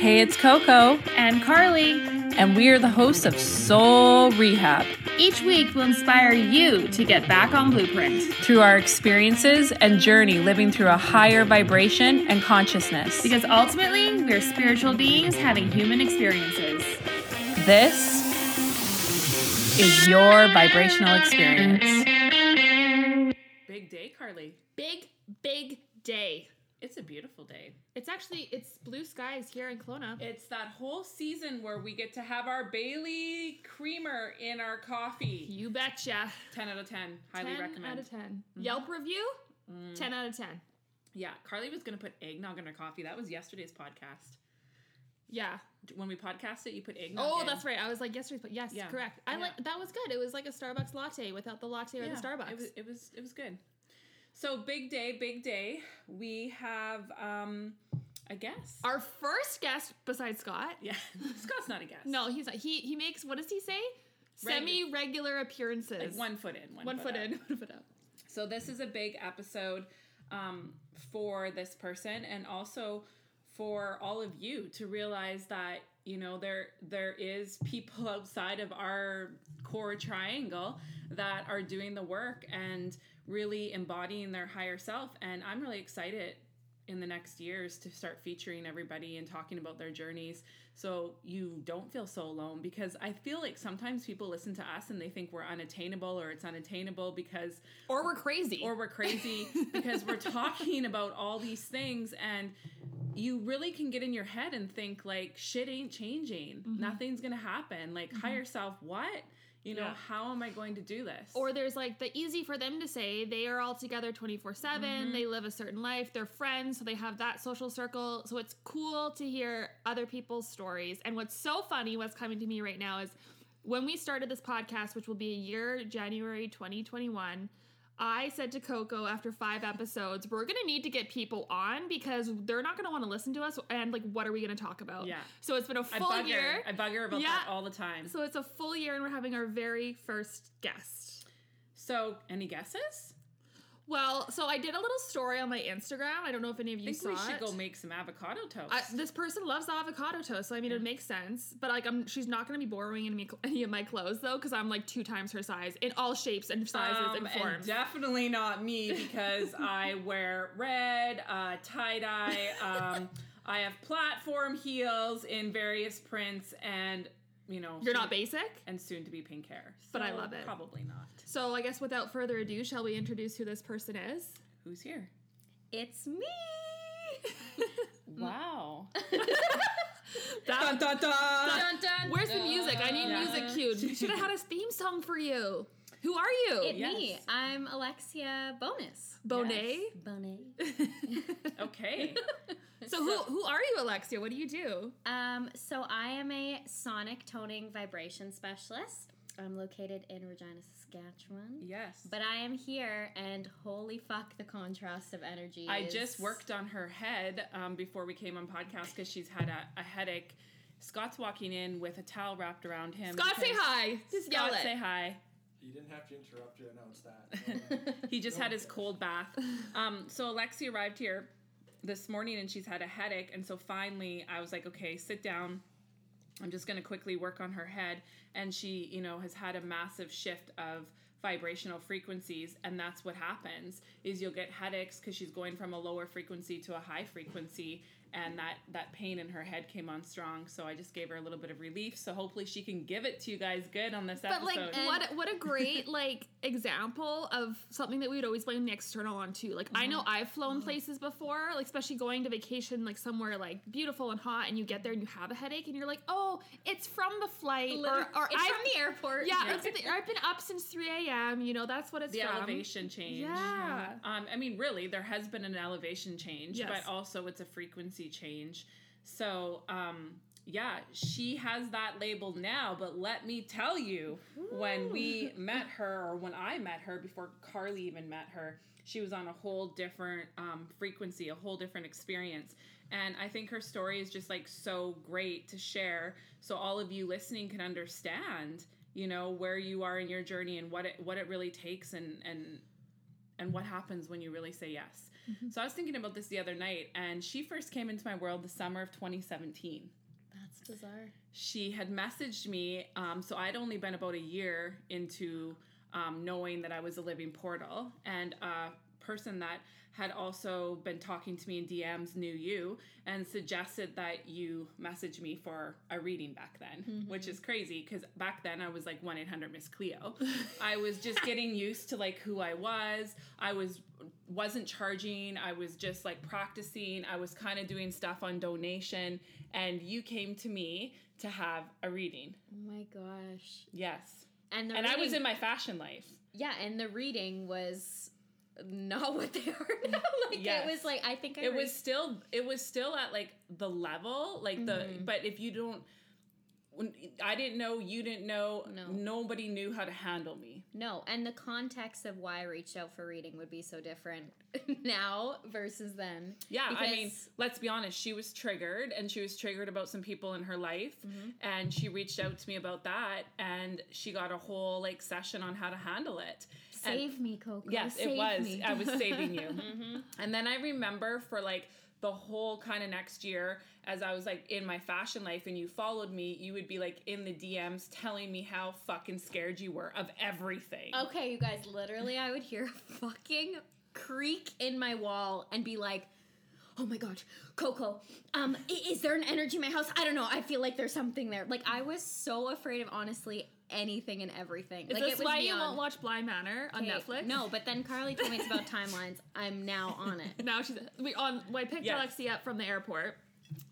Hey, it's Coco, and Carly. and we are the hosts of Soul Rehab. Each week will inspire you to get back on blueprint Through our experiences and journey living through a higher vibration and consciousness. because ultimately we're spiritual beings having human experiences. This is your vibrational experience. Big day, Carly. big big day It's a beautiful day. It's actually it's blue skies here in Kelowna It's that whole season where we get to have our Bailey creamer in our coffee. you betcha 10 out of 10. Highly 10 recommend. out of 10 mm-hmm. yelp review mm. 10 out of 10 Yeah, Carly was going to put eggnog in her coffee. That was yesterday's podcast. yeah When we podcast it, you put eggnog oh in. that's right i was like yesterday's but yes Yeah. correct i Yeah. like that was good it was like a starbucks latte without the latte or Yeah, the starbucks It was, it was it was good. So big day, big day. We have um a guest. our first guest besides scott yeah, Scott's not a guest. no he's not he he makes what does he say semi-regular appearances like one foot in, one, one foot, foot in one foot out So this is a big episode um, for this person and also for all of you to realize that you know there there is people outside of our core triangle that are doing the work and really embodying their higher self. And I'm really excited in the next years to start featuring everybody and talking about their journeys so you don't feel so alone. Because I feel like sometimes people listen to us and they think we're unattainable or it's unattainable because or we're crazy. Or we're crazy because we're talking about all these things and you really can get in your head and think like shit ain't changing. Mm-hmm. Nothing's gonna happen. Like mm-hmm. higher self what you know Yeah. how am i going to do this Or there's like the easy for them to say they are all together 24 7. Mm-hmm. They live a certain life. They're friends. So they have that social circle. So it's cool to hear other people's stories. And what's so funny, what's coming to me right now is when we started this podcast, which will be a year, January 2021. I said to Coco after five episodes, we're gonna need to get people on because they're not gonna want to listen to us. And like, what are we gonna talk about? Yeah. So it's been a full bug year. her. I bug her about Yeah. that all the time. So it's a full year, and we're having our very first guest. So, any guesses? Well, so I did a little story on my Instagram. I don't know if any of you I think saw we should it. go make some avocado toast. I, this person loves avocado toast, so I mean it makes sense. But like, I'm she's not going to be borrowing any, any of my clothes though, because I'm like two times her size in all shapes and sizes Um, and and forms. definitely not me because I wear red, uh, tie dye. Um, I have platform heels in various prints, and you know You're not basic. and soon to be pink hair. But I love it. Probably not. So I guess without further ado, shall we introduce who this person is? Who's here? It's me. Wow. That- dun, dun. dun, dun, Where's the music? I need Yeah. music cued. We should have had a theme song for you. Who are you? It me. I'm Alexia Bonus. Bonet. Bonet. Okay. So who who are you, Alexia? What do you do? Um, so I am a sonic toning vibration specialist. I'm located in Regina, Saskatchewan. yes. But I am here, and holy fuck, the contrast of energy. I is- just worked on her head um, before we came on podcast because she's had a, a headache. Scott's walking in with a towel wrapped around him. Scott, say hi. Just yell Scott, it. say hi. You didn't have to interrupt to announce that. He just had his cold bath. Um, so Alexi arrived here this morning and she's had a headache. And so finally I was like, okay, sit down. I'm just going to quickly work on her head. And she, you know, has had a massive shift of vibrational frequencies and that's what happens is you'll get headaches because she's going from a lower frequency to a high frequency and that that pain in her head came on strong so i just gave her a little bit of relief so hopefully she can give it to you guys good on this episode. But episode like, what what a great like example of something that we would always blame the external on too. Like, I Mm-hmm. know I've flown places before, like especially going to vacation, like somewhere like beautiful and hot, and you get there and you have a headache, and you're like, oh, it's from the flight, Literally- or or it's I've from the airport. yeah, or it's the- I've been up since three a.m. You know, that's what it's the from. elevation change. Yeah. Um, I mean, really, there has been an elevation change, Yes. but also it's a frequency change. So, um, yeah, she has that label now, but let me tell you, when we met her, or when I met her before Carly even met her, she was on a whole different um, frequency, a whole different experience. And I think her story is just like so great to share so all of you listening can understand, you know, where you are in your journey and what it what it really takes and and and what happens when you really say yes. So I was thinking about this the other night, and she first came into my world the summer of 2017 That's bizarre. she had messaged me. Um, so I'd only been about a year into um, knowing that I was a living portal, and a person that had also been talking to me in DMs knew you and suggested that you message me for a reading back then, which is crazy because back then I was like 1 800 Miss Cleo. I was just getting used to like who I was. I was wasn't charging. I was just like practicing. I was kind of doing stuff on donation and you came to me to have a reading. Oh my gosh. Yes. And And I was in my fashion life. yeah, and the reading was not what they are now. like Yes. it was like I think I It was still it was still at like the level, like the Mm-hmm. but if you don't when I didn't know, you didn't know, No. nobody knew how to handle me. no, and the context of why I reached out for reading would be so different now versus then. Yeah, I mean, let's be honest. She was triggered, and she was triggered about some people in her life, Mm-hmm. and she reached out to me about that, and she got a whole like session on how to handle it. And- Save me, Coco. Yes, it was. me. I was saving you. And then I remember for like the whole kind of next year, as I was like in my fashion life and you followed me, you would be like in the DMs telling me how fucking scared you were of everything. Okay, you guys, literally, I would hear a fucking creak in my wall and be like, oh my gosh, Coco, um, is there an energy in my house? I don't know. I feel like there's something there. Like, I was so afraid of honestly anything and everything. Is like, this it was why you beyond- won't watch Bly Manor on Okay, Netflix? No, but then Carly told me it's about timelines. I'm now on it. Now she's we on. Well, I picked Yes. Alexia up from the airport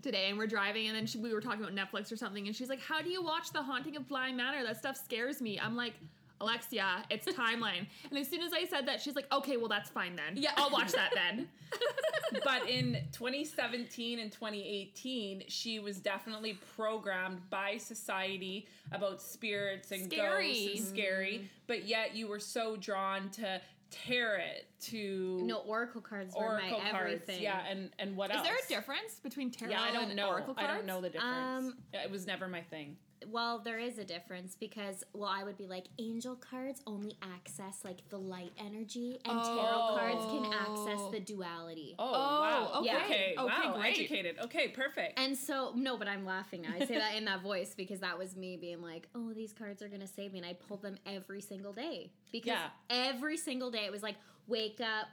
today, and we're driving, and then she, we were talking about Netflix or something, and she's like, "How do you watch The Haunting of Bly Manor? That stuff scares me." I'm like. Alexia, it's timeline. and as soon as I said that, she's like, okay, well, that's fine then. Yeah. I'll watch that then. but in 2017 and 2018, she was definitely programmed by society about spirits and Scary. ghosts and scary. But yet you were so drawn to tarot, to No, Oracle cards were oracle my cards. everything. Yeah, and and what Is else? Is there a difference between tarot Yeah, I don't and know. oracle cards? I don't know the difference. Um, it was never my thing. Well, there is a difference because, well, I would be like, angel cards only access like the light energy, and tarot cards can access Oh. the duality. Oh, Oh, wow. okay. Okay. Okay, wow. great. Educated. Okay, perfect. And so, no, but I'm laughing now. I say that in that voice because that was me being like, oh, these cards are going to save me. And I pulled them every single day because Yeah. every single day it was like, wake up,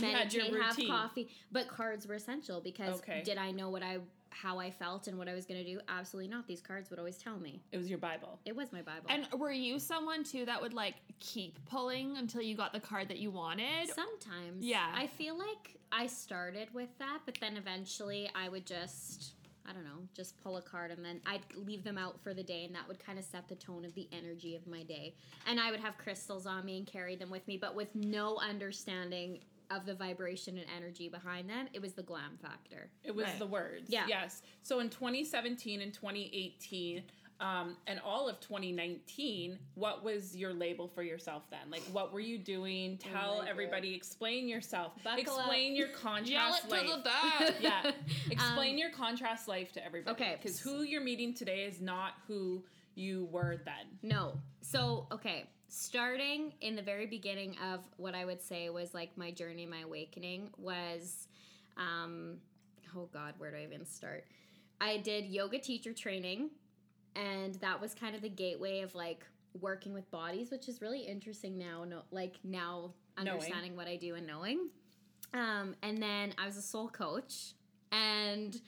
had your meditate, have coffee. But cards were essential because Okay. did I know what I, how I felt and what I was going to do? Absolutely not. These cards would always tell me. it was your Bible. It was my Bible. And were you someone too that would like keep pulling until you got the card that you wanted? Sometimes. Yeah. I feel like I started with that, but then eventually I would just, I don't know, just pull a card and then I'd leave them out for the day and that would kind of set the tone of the energy of my day. And I would have crystals on me and carry them with me, but with no understanding of the vibration and energy behind them. It was the glam factor. It was Right. the words. Yeah. Yes. So in 2017 and 2018, um, and all of 2019, what was your label for yourself then? Like, what were you doing? Tell my everybody. Explain yourself. Buckle explain up. your Yell contrast it life. to the back. yeah. Explain your contrast life to everybody. okay. Because who you're meeting today is not who you were then. No. So, okay, starting in the very beginning of what I would say was like my journey, my awakening was um oh god, where do I even start? I did yoga teacher training and that was kind of the gateway of like working with bodies, which is really interesting now, no like now Knowing. understanding what I do and knowing. Um and then I was a soul coach and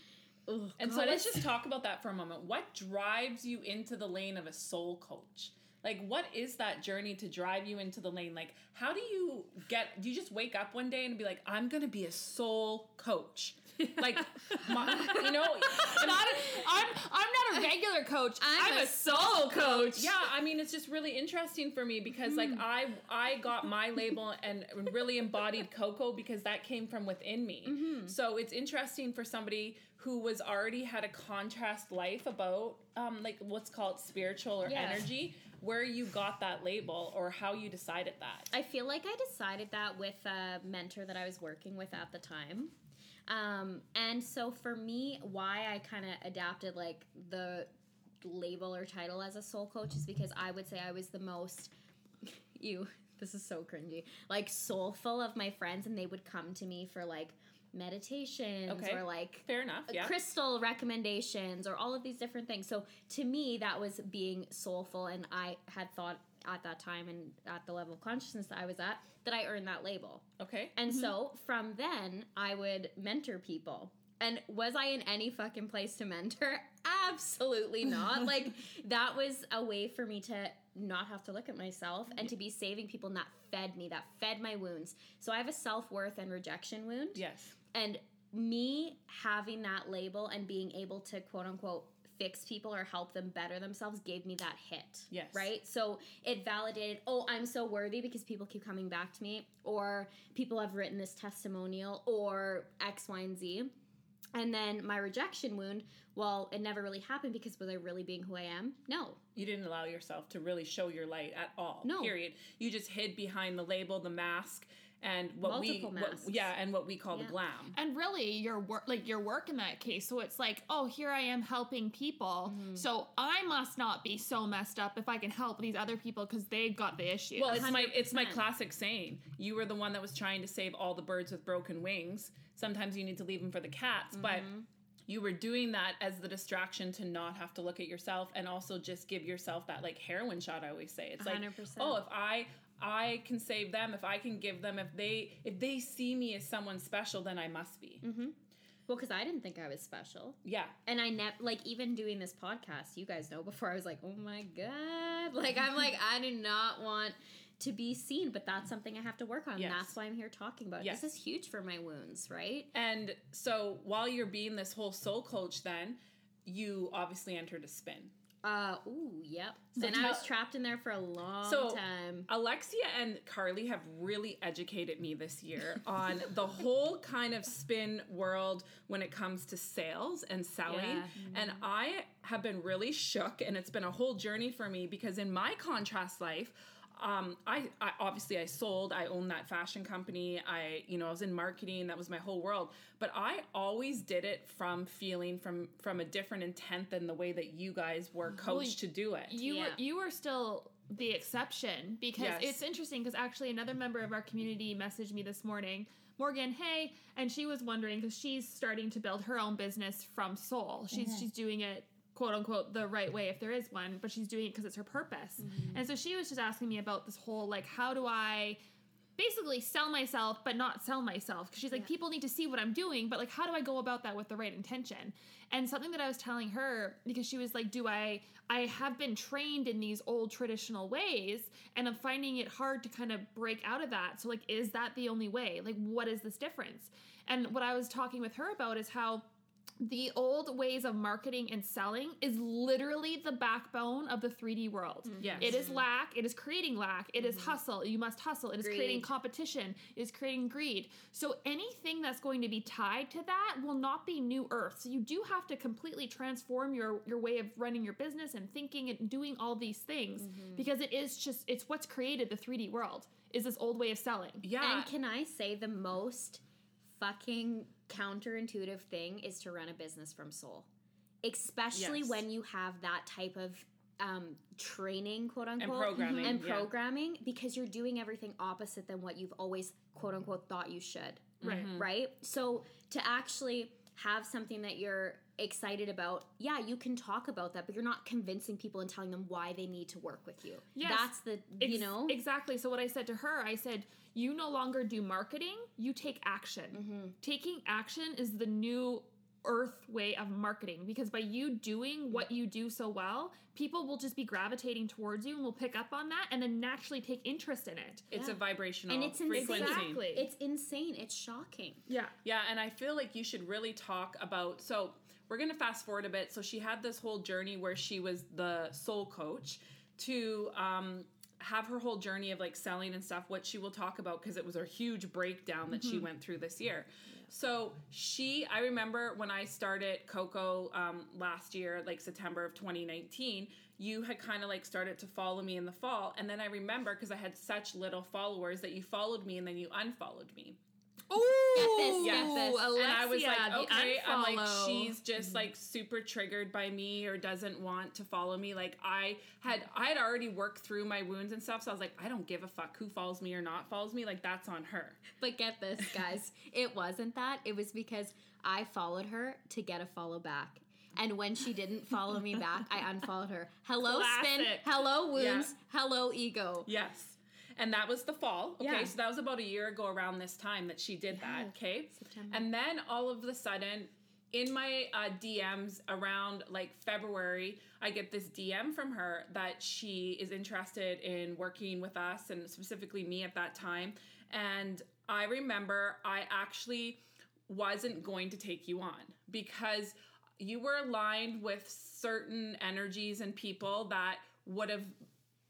oh, And so let's just talk about that for a moment. What drives you into the lane of a soul coach? Like, what is that journey to drive you into the lane? Like, how do you get? Do you just wake up one day and be like, "I'm gonna be a soul coach"? Like, my, you know, I'm not a, I'm I'm not a regular coach. I'm I'm, a a soul coach. yeah. I mean, it's just really interesting for me because, like, I I got my label and really embodied Coco because that came from within me. Mm-hmm. So it's interesting for somebody who was already had a contrast life about um, like what's called spiritual or Yeah. energy, where you got that label or how you decided that. I feel like I decided that with a mentor that I was working with at the time. Um, and so for me, why I kind of adapted like the label or title as a soul coach is because I would say I was the most you this is so cringy. Like soulful of my friends, and they would come to me for like meditations Okay. or like Fair enough. Uh, yeah. crystal recommendations or all of these different things. So to me, that was being soulful, and I had thought at that time and at the level of consciousness that I was at that I earned that label. Okay. And mm-hmm. so from then, I would mentor people. And was I in any fucking place to mentor? Absolutely not. like, that was a way for me to not have to look at myself and to be saving people, and that fed me, that fed my wounds. So I have a self worth and rejection wound. Yes. And me having that label and being able to quote unquote fix people or help them better themselves gave me that hit. Yes. Right? So it validated, oh, I'm so worthy because people keep coming back to me, or people have written this testimonial, or X, Y, and Z. And then my rejection wound, well, it never really happened because was I really being who I am? No. You didn't allow yourself to really show your light at all. No. Period. You just hid behind the label, the mask, and what Multiple we what, yeah, and what we call Yeah. the glam. And really, your work, like your work in that case. So it's like, oh, here I am helping people. Mm-hmm. So I must not be so messed up if I can help these other people because they've got the issue. Well, it's my it's my classic saying. You were the one that was trying to save all the birds with broken wings. Sometimes you need to leave them for the cats, but Mm-hmm. you were doing that as the distraction to not have to look at yourself and also just give yourself that like heroin shot I always say. It's like, 100%. oh, if I I can save them, if I can give them if they if they see me as someone special, then I must be. Mm-hmm. Well, because I didn't think I was special. Yeah. And I never, like, even doing this podcast, you guys know before I was like, oh my God. Like, I'm like, I do not want to be seen, but that's something I have to work on. Yes. That's why I'm here talking about it. Yes. This is huge for my wounds, right? And so while you're being this whole soul coach then, you obviously entered a spin. Uh, ooh, yep. So and I was trapped in there for a long So- time. Alexia and Carly have really educated me this year on the whole kind of spin world when it comes to sales and selling. Yeah. And I have been really shook, and it's been a whole journey for me because in my contrast life, um, I, I obviously I sold. I owned that fashion company. I, you know, I was in marketing. That was my whole world. But I always did it from feeling from from a different intent than the way that you guys were coached to do it. you Yeah. were you were still the exception because Yes. it's interesting because actually another member of our community messaged me this morning morgan hey and she was wondering because she's starting to build her own business from soul she's she's doing it quote unquote the right way if there is one but she's doing it because it's her purpose. Mm-hmm. And so she was just asking me about this whole like how do i basically sell myself but not sell myself? Because she's like people need to see what i'm doing but like how do i go about that with the right intention? And something that i was telling her because she was like do i i have been trained in these old traditional ways and i'm finding it hard to kind of break out of that. So like is that the only way? Like what is this difference? And what i was talking with her about is how the old ways of marketing and selling is literally the backbone of the 3D world. Mm. Yes. It is mm. lack, it is creating lack, it is mm-hmm. hustle, you must hustle, it is creating competition, it is creating greed. So anything that's going to be tied to that will not be new earth. So you do have to completely transform your your way of running your business and thinking and doing all these things mm-hmm. because it is just it's what's created the 3D world is this old way of selling. yeah. And can I say the most fucking counterintuitive thing is to run a business from soul, especially Yes. when you have that type of um, training, quote unquote, programming, and yeah. programming, because you're doing everything opposite than what you've always, quote unquote, thought you should. Right. Right. So to actually have something that you're excited about, yeah, you can talk about that, but you're not convincing people and telling them why they need to work with you. Yes. That's the, you Ex- know, exactly so what i said to her i said you no longer do marketing you take action Mm-hmm. taking action is the new earth way of marketing because by you doing what you do so well people will just be gravitating towards you and will pick up on that and then naturally take interest in it it's a vibrational and it's insane. frequency. Exactly. It's insane. It's shocking. yeah Yeah, and I feel like you should really talk about. So we're gonna fast forward a bit. So she had this whole journey where she was the soul coach to um, have her whole journey of like selling and stuff. What she will talk about because it was a huge breakdown that she went through this year. So she, I remember when I started Coco um, last year, like September of 2019. You had kind of like started to follow me in the fall, and then I remember because I had such little followers that you followed me and then you unfollowed me. Ooh, this, get this. Alexia, and I was like, okay, I'm like, she's just mm-hmm. like super triggered by me or doesn't want to follow me. Like I had, I had already worked through my wounds and stuff, so I was like, I don't give a fuck who follows me or not follows me. Like that's on her. But get this, guys. it wasn't that. It was because I followed her to get a follow back. And when she didn't follow me back, I unfollowed her. Hello, spin. Hello, wounds. Yeah. Hello, ego. Yes. And that was the fall. Okay. Yeah. So that was about a year ago around this time that she did that. Okay. September. And then all of a sudden, in my uh, DMs around like February, I get this DM from her that she is interested in working with us and specifically me at that time. And I remember I actually wasn't going to take you on because you were aligned with certain energies and people that would have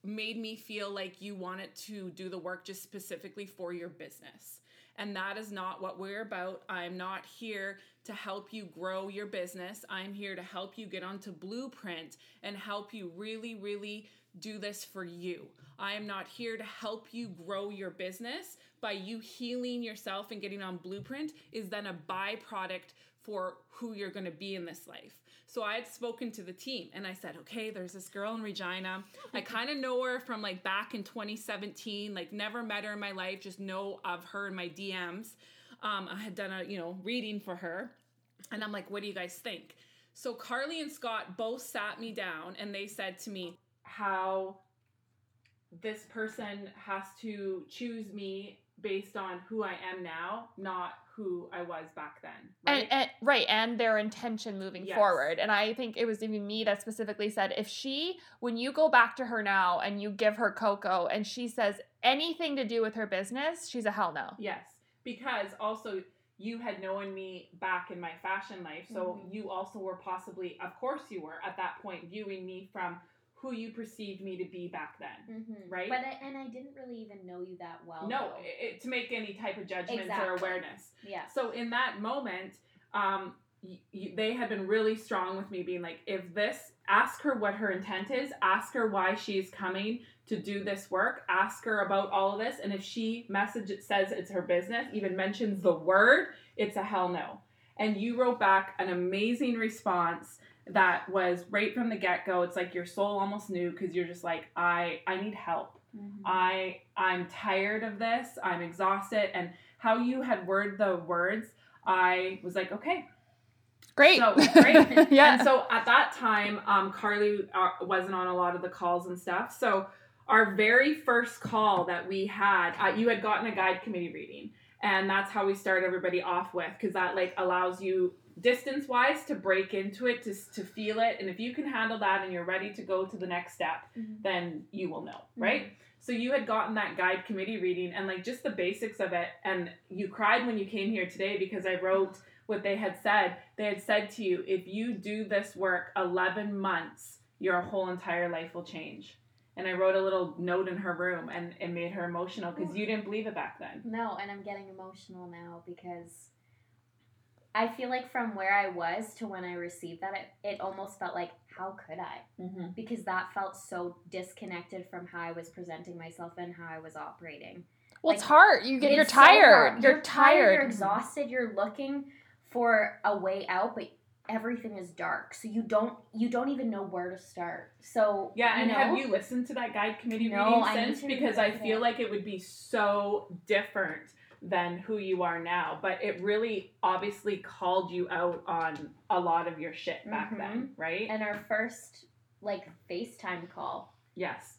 made me feel like you wanted to do the work just specifically for your business. And that is not what we're about. I'm not here to help you grow your business. I'm here to help you get onto Blueprint and help you really, really do this for you. I am not here to help you grow your business by you healing yourself and getting on Blueprint is then a byproduct for who you're going to be in this life. So I had spoken to the team and I said, okay, there's this girl in Regina. I kind of know her from like back in 2017, like never met her in my life, just know of her in my DMs. Um, I had done a, you know, reading for her. And I'm like, what do you guys think? So Carly and Scott both sat me down and they said to me how this person has to choose me based on who I am now, not who I was back then. Right? and, and right and their intention moving Yes. forward and i think it was even me that specifically said if she when you go back to her now and you give her cocoa and she says anything to do with her business she's a hell no Yes, because also you had known me back in my fashion life, so Mm-hmm. you also were possibly, of course, you were at that point viewing me from who you perceived me to be back then. Mm-hmm. Right? But I, and I didn't really even know you that well. no, though. i i- to make any type of judgments or awareness. yeah. So in that moment, um, y- y- they had been really strong with me, being like, if this, ask her what her intent is, ask her why she's coming to do this work, ask her about all of this, and if she message it says it's her business, even mentions the word, it's a hell no. And you wrote back an amazing response that was right from the get go. It's like your soul almost knew because you're just like, I I need help. Mhm. I I'm tired of this. I'm exhausted. And how you had word the words, I was like, okay. great So great. yeah And so at that time, um, Carly uh, wasn't on a lot of the calls and stuff. So our very first call that we had, uh, you had gotten a guide committee reading, and that's how we start everybody off with, because that like allows you distance wise to break into it, to to feel it, and if you can handle that and you're ready to go to the next step, Mhm. then you will know, right? So you had gotten that guide committee reading and like just the basics of it, and you cried when you came here today because I wrote what they had said. They had said to you, if you do this work 11 months, your whole entire life will change. And I wrote a little note in her room and it made her emotional because you didn't believe it back then. No, and I'm getting emotional now because I feel like from where I was to when I received that, it, it almost felt like, how could I? Mm-hmm. Because that felt so disconnected from how I was presenting myself and how I was operating. well it's hard you get you're It's so tired hard. you're, tired, You're exhausted. You're looking for a way out, but everything is dark, so you don't you don't even know where to start. So Yeah, and you have you listened to that guide committee No, reading I since? Because I feel it. like it would be so different than who you are now. But it really obviously called you out on a lot of your shit back Mhm. then, right? And our first like FaceTime call. Yes.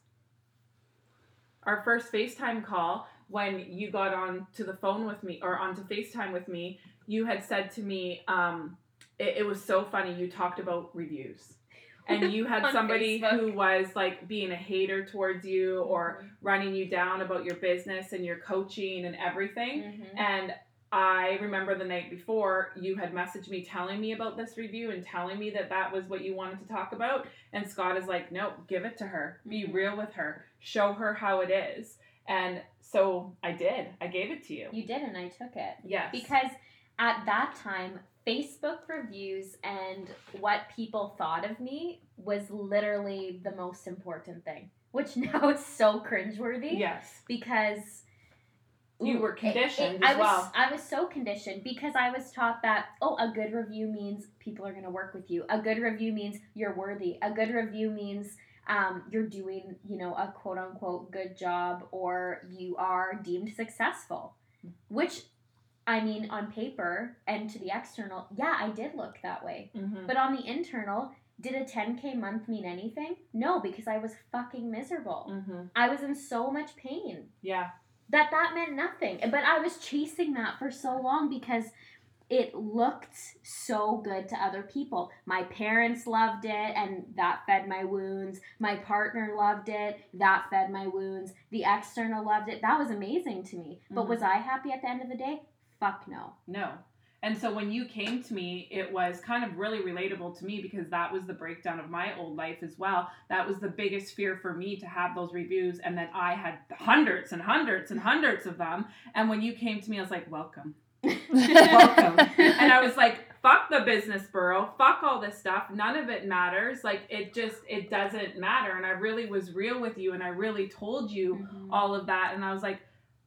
Our first FaceTime call, when you got on to the phone with me or onto FaceTime with me, you had said to me, um, it, it was so funny. You talked about reviews. And you had somebody Facebook. who was like being a hater towards you or Mm-hmm. running you down about your business and your coaching and everything. Mhm. And I remember the night before you had messaged me telling me about this review and telling me that that was what you wanted to talk about. And Scott is like, nope, give it to her. Be Mhm. real with her. Show her how it is. And so I did. I gave it to you. You did, and I took it. Yes. because at that time facebook reviews and what people thought of me was literally the most important thing which now it's so cringeworthy yes. because You Ooh, were it- conditioned it- as I was, well. I was so conditioned because I was taught that oh, a good review means people are going to work with you. A good review means you're worthy. A good review means um, you're doing you know a quote unquote good job or you are deemed successful, which. I mean, on paper and to the external, yeah, I did look that way. Mhm. But on the internal, did a 10k month mean anything? No, because I was fucking miserable. Mhm. I was in so much pain Yeah. that that meant nothing. But I was chasing that for so long because it looked so good to other people. My parents loved it and that fed my wounds. My partner loved it, that fed my wounds. The external loved it. That was amazing to me. But Mhm. was I happy at the end of the day? Fuck no. No. And so when you came to me, it was kind of really relatable to me because that was the breakdown of my old life as well. That was the biggest fear for me to have those reviews. And then I had hundreds and hundreds and hundreds of them. And when you came to me, I was like, welcome. Welcome. and I was like, fuck the business borough, fuck all this stuff. None of it matters. Like it just it doesn't matter. And I really was real with you and I really told you Mhm. all of that. And I was like,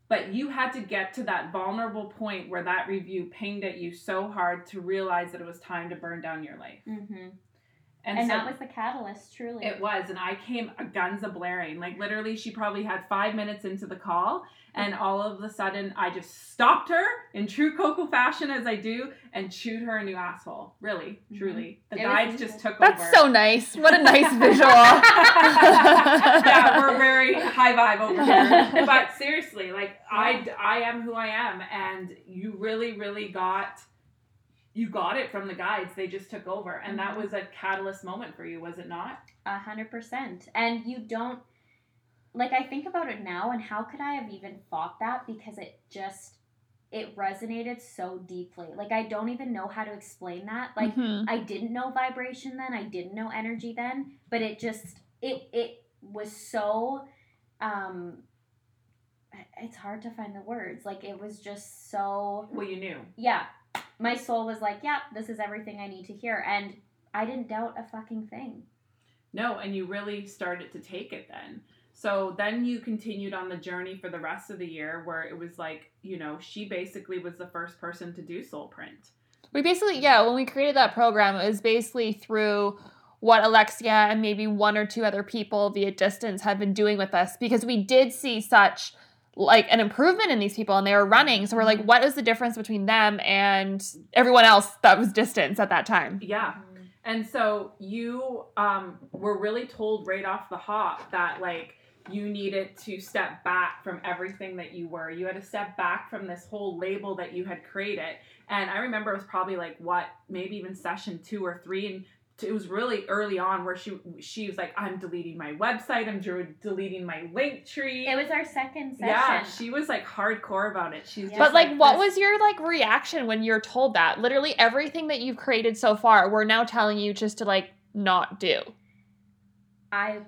but you had to get to that vulnerable point where that review pinged at you so hard to realize that it was time to burn down your life. Mhm. And, And so that was the catalyst, truly. it was, and I came guns a blaring. Like literally, she probably had five minutes into the call, and all of a sudden, I just stopped her in true Coco fashion, as I do, and chewed her a new asshole. Really, mm-hmm. truly, the It guides just took That's over. so nice. What a nice visual. yeah, we're very high vibe over here. But seriously, like I, I am who I am, and you really, really got, you got it from the guides. They just took over, and that was a catalyst moment for you, was it not? A hundred percent. And you don't like I think about it now and how could I have even thought that because it just it resonated so deeply. Like I don't even know how to explain that. Like Mhm. I didn't know vibration then, I didn't know energy then, but it just it it was so um it's hard to find the words. Like it was just so Well, you knew. yeah. My soul was like, yeah, this is everything I need to hear and I didn't doubt a fucking thing. No, and you really started to take it then. So then you continued on the journey for the rest of the year where it was like, you know, she basically was the first person to do soul print. We basically, yeah, when we created that program, it was basically through what Alexia and maybe one or two other people via distance had been doing with us because we did see such like an improvement in these people and they were running. So we're like, what is the difference between them and everyone else that was distance at that time? Yeah. And so you um, were really told right off the hop that like you needed to step back from everything that you were. You had to step back from this whole label that you had created. And I remember it was probably like what, maybe even session two or three, and it was really early on where she she was like, "I'm deleting my website. I'm deleting my link tree." It was our second session. yeah, she was like hardcore about it. She's Yeah. just But like, what this- was your like reaction when you're told that? Literally everything that you've created so far, we're now telling you just to like not do. I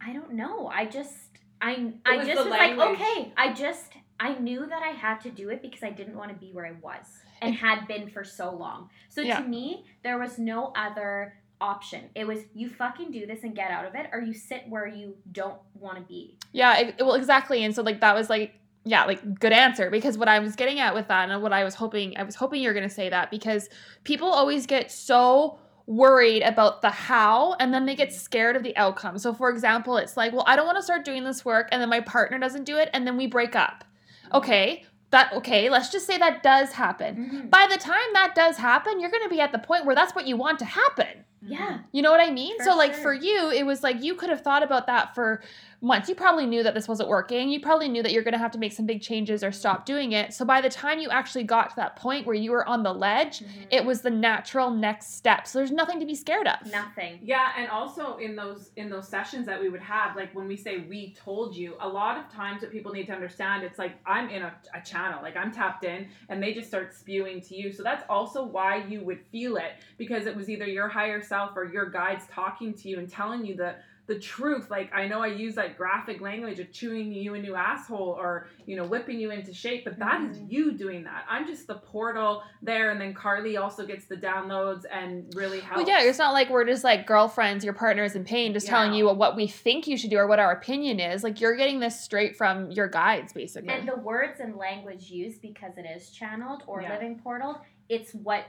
I don't know. I just I I was just the was like okay. I just I knew that I had to do it because I didn't want to be where I was and had been for so long. So Yeah. to me, there was no other option. It was you fucking do this and get out of it, or you sit where you don't want to be. Yeah, it, well, exactly. And so like that was like yeah, like good answer because what I was getting at with that and what I was hoping I was hoping you were going to say that because people always get so worried about the how and then they get scared of the outcome. So for example, it's like, well, I don't want to start doing this work and then my partner doesn't do it and then we break up. Mm-hmm. Okay, that okay, let's just say that does happen. Mm-hmm. By the time that does happen, you're going to be at the point where that's what you want to happen. Yeah. You know what I mean? For so like sure. for you, it was like you could have thought about that for months. You probably knew that this wasn't working. You probably knew that you're going to have to make some big changes or stop doing it. So by the time you actually got to that point where you were on the ledge, Mhm. it was the natural next step. So there's nothing to be scared of. Nothing. Yeah, and also in those in those sessions that we would have, like when we say we told you, a lot of times what people need to understand, it's like I'm in a, a channel, like I'm tapped in, and they just start spewing to you. So that's also why you would feel it because it was either your higher self or your guides talking to you and telling you the the truth. Like I know I use that graphic language of chewing you a new asshole or you know whipping you into shape, but that is Mhm. you doing that. I'm just the portal there, and then Carly also gets the downloads and really helps. Well, yeah, it's not like we're just like girlfriends, your partners in pain, just telling Yeah. you what we think you should do or what our opinion is. Like you're getting this straight from your guides, basically. And the words and language used because it is channeled or Yeah. living portal, it's what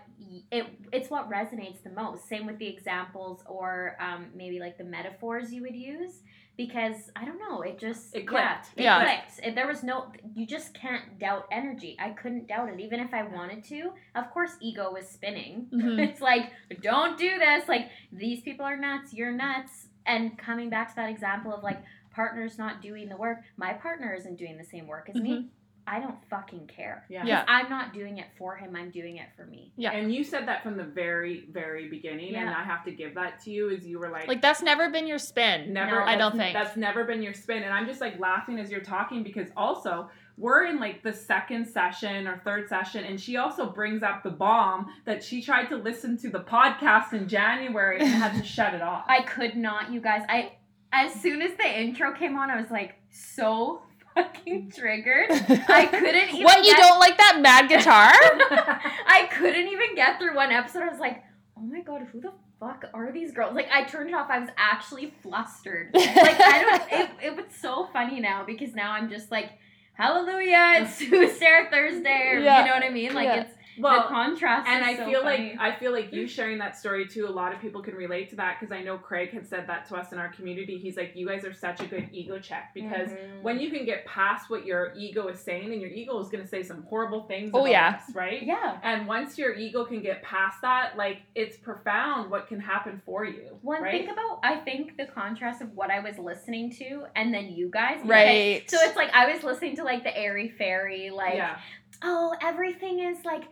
it it's what resonates the most. Same with the examples or um, maybe like the metaphors you would use because I don't know, it just It yeah, clicked. it Yeah. clicked. It- there was no you just can't doubt energy. I couldn't doubt it even if I wanted to. Of course, ego was spinning. Mhm. It's like don't do this. Like these people are nuts. You're nuts. And coming back to that example of like partners not doing the work. My partner isn't doing the same work as me. I don't fucking care. Yeah. Yeah. I'm not doing it for him. I'm doing it for me. Yeah. And you said that from the very, very beginning, and I have to give that to you. Is you were like, like that's never been your spin. never. No, I don't think. that's never been your spin. And I'm just like laughing as you're talking because also we're in like the second session or third session, and she also brings up the bomb that she tried to listen to the podcast in January and had to shut it off. I could not, you guys. I as soon as the intro came on, I was like so fucking triggered. I couldn't even what you get- don't like that mad guitar? I couldn't even get through one episode. I was like, oh my god, who the fuck are these girls? Like I turned it off. I was actually flustered. Like I don't. It, it was so funny now because now I'm just like, hallelujah, it's Sarah Thursday. Or, Yeah. You know what I mean? Like Yeah. it's the well, contrast. and is I so feel funny. like I feel like you sharing that story too. A lot of people can relate to that because I know Craig had said that to us in our community. He's like, you guys are such a good ego check because Mhm. when you can get past what your ego is saying, and your ego is going to say some horrible things. Oh, about yeah. us, right. yeah. And once your ego can get past that, like it's profound what can happen for you. And right? think about I think the contrast of what I was listening to and then you guys. Right. So it's like I was listening to like the airy fairy, like yeah. oh everything is like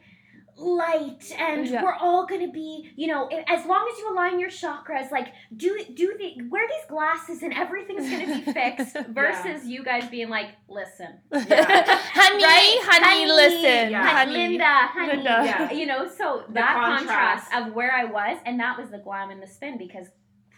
light and Yeah. we're all gonna be you know as long as you align your chakras like do it do the wear these glasses and everything's gonna be fixed versus you guys being like listen honey, Right? honey, listen, Yeah. Hi- honey. Linda, honey, Linda. Yeah. you know, so that contrast. contrast. of where I was, and that was the glam and the spin because,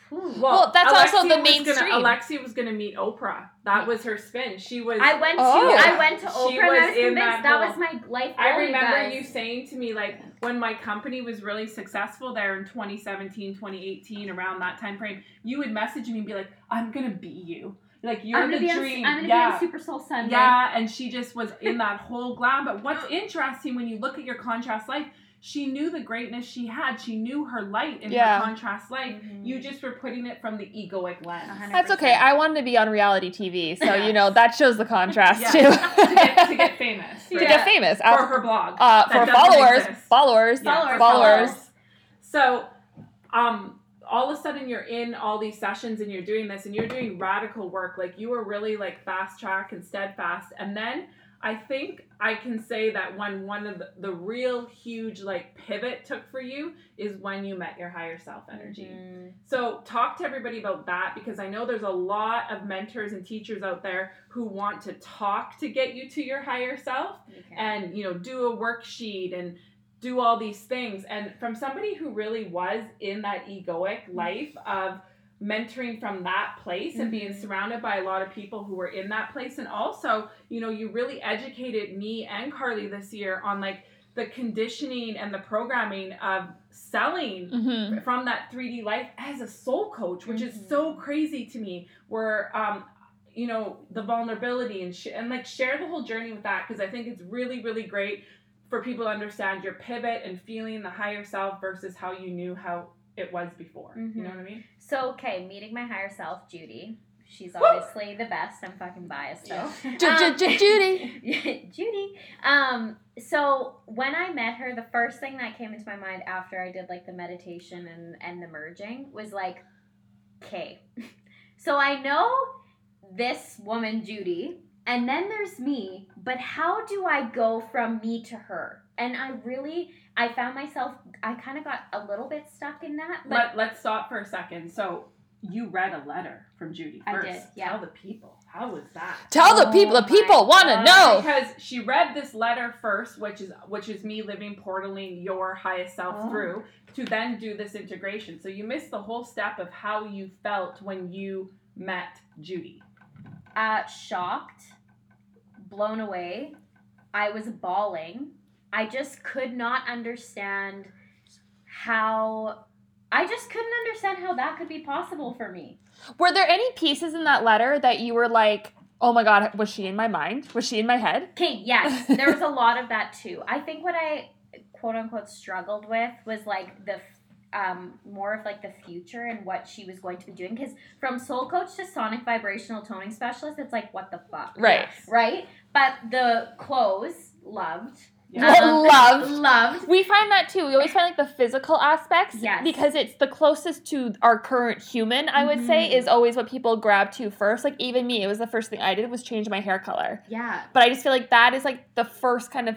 whew, Well, that's also the was mainstream. Gonna, Alexia was going to meet Oprah. That was her spin. She was. I went to Oh. I went to She Oprah and I was was in convinced that that, was my life. I remember guys. you saying to me, like, when my company was really successful there in 2017, 2018, around that time frame, you would message me and be like, I'm going to be you. Like, you're I'm the gonna, be on, dream. I'm gonna yeah. be on Super Soul Sunday. Yeah, and she just was in that whole glam. But what's interesting when you look at your contrast life, she knew the greatness she had. She knew her light in Yeah. her contrast life. Mhm. You just were putting it from the egoic lens. 100%. That's okay. I wanted to be on reality TV, so Yeah. you know that shows the contrast Yeah. too. to, get, to get famous. To right? get famous. For Ab- her blog. uh, for followers, exist. followers, Yeah, Followers, for followers. So, um, all of a sudden you're in all these sessions and you're doing this and you're doing radical work. Like you were really like fast track and steadfast. And then I think I can say that when one of the, the real huge like pivot took for you is when you met your higher self energy. Mhm. So talk to everybody about that because I know there's a lot of mentors and teachers out there who want to talk to get you to your higher self can. and you know do a worksheet and do all these things and from somebody who really was in that egoic life of mentoring from that place and being Mhm. surrounded by a lot of people who were in that place and also you know you really educated me and carly this year on like the conditioning and the programming of selling Mhm. from that 3D life as a soul coach, which is so crazy to me. Where um, you know, the vulnerability and sh- and like share the whole journey with that because I think it's really really great for people to understand your pivot and feeling the higher self versus how you knew how it was before. You know what I mean? So okay, meeting my higher self, Judy. She's Woo! obviously the best. I'm fucking biased though. Ju- ju- ju- Judy. Judy. Um, so when I met her, the first thing that came into my mind after I did like the meditation and, and the merging was like, okay. So I know this woman, Judy, and then there's me, but how do I go from me to her? And I really I found myself I kind of got a little bit stuck in that. But Let Let's stop for a second. So you read a letter from Judy I did, yeah. Tell the people. How was that? Tell the Oh people. The people want to know. Because she read this letter first, which is which is me living portaling your highest self Oh. through, to then do this integration. So you missed the whole step of how you felt when you met Judy. uh, shocked, blown away. I was bawling. I just could not understand how. I just couldn't understand how that could be possible for me. Were there any pieces in that letter that you were like, oh my god, was she in my mind? Was she in my head? Okay, yes, there was a lot of that too. I think what I quote unquote struggled with was like the um, more of like the future and what she was going to be doing. Because from soul coach to sonic vibrational toning specialist, it's like what the fuck, Right. right? But the clothes loved, Yeah. Loved. loved. We find that too. We always find like the physical aspects Yes. because it's the closest to our current human, I would say, Mhm. is always what people grab to first. Like even me, it was the first thing I did was change my hair color. Yeah, But I just feel like that is like the first kind of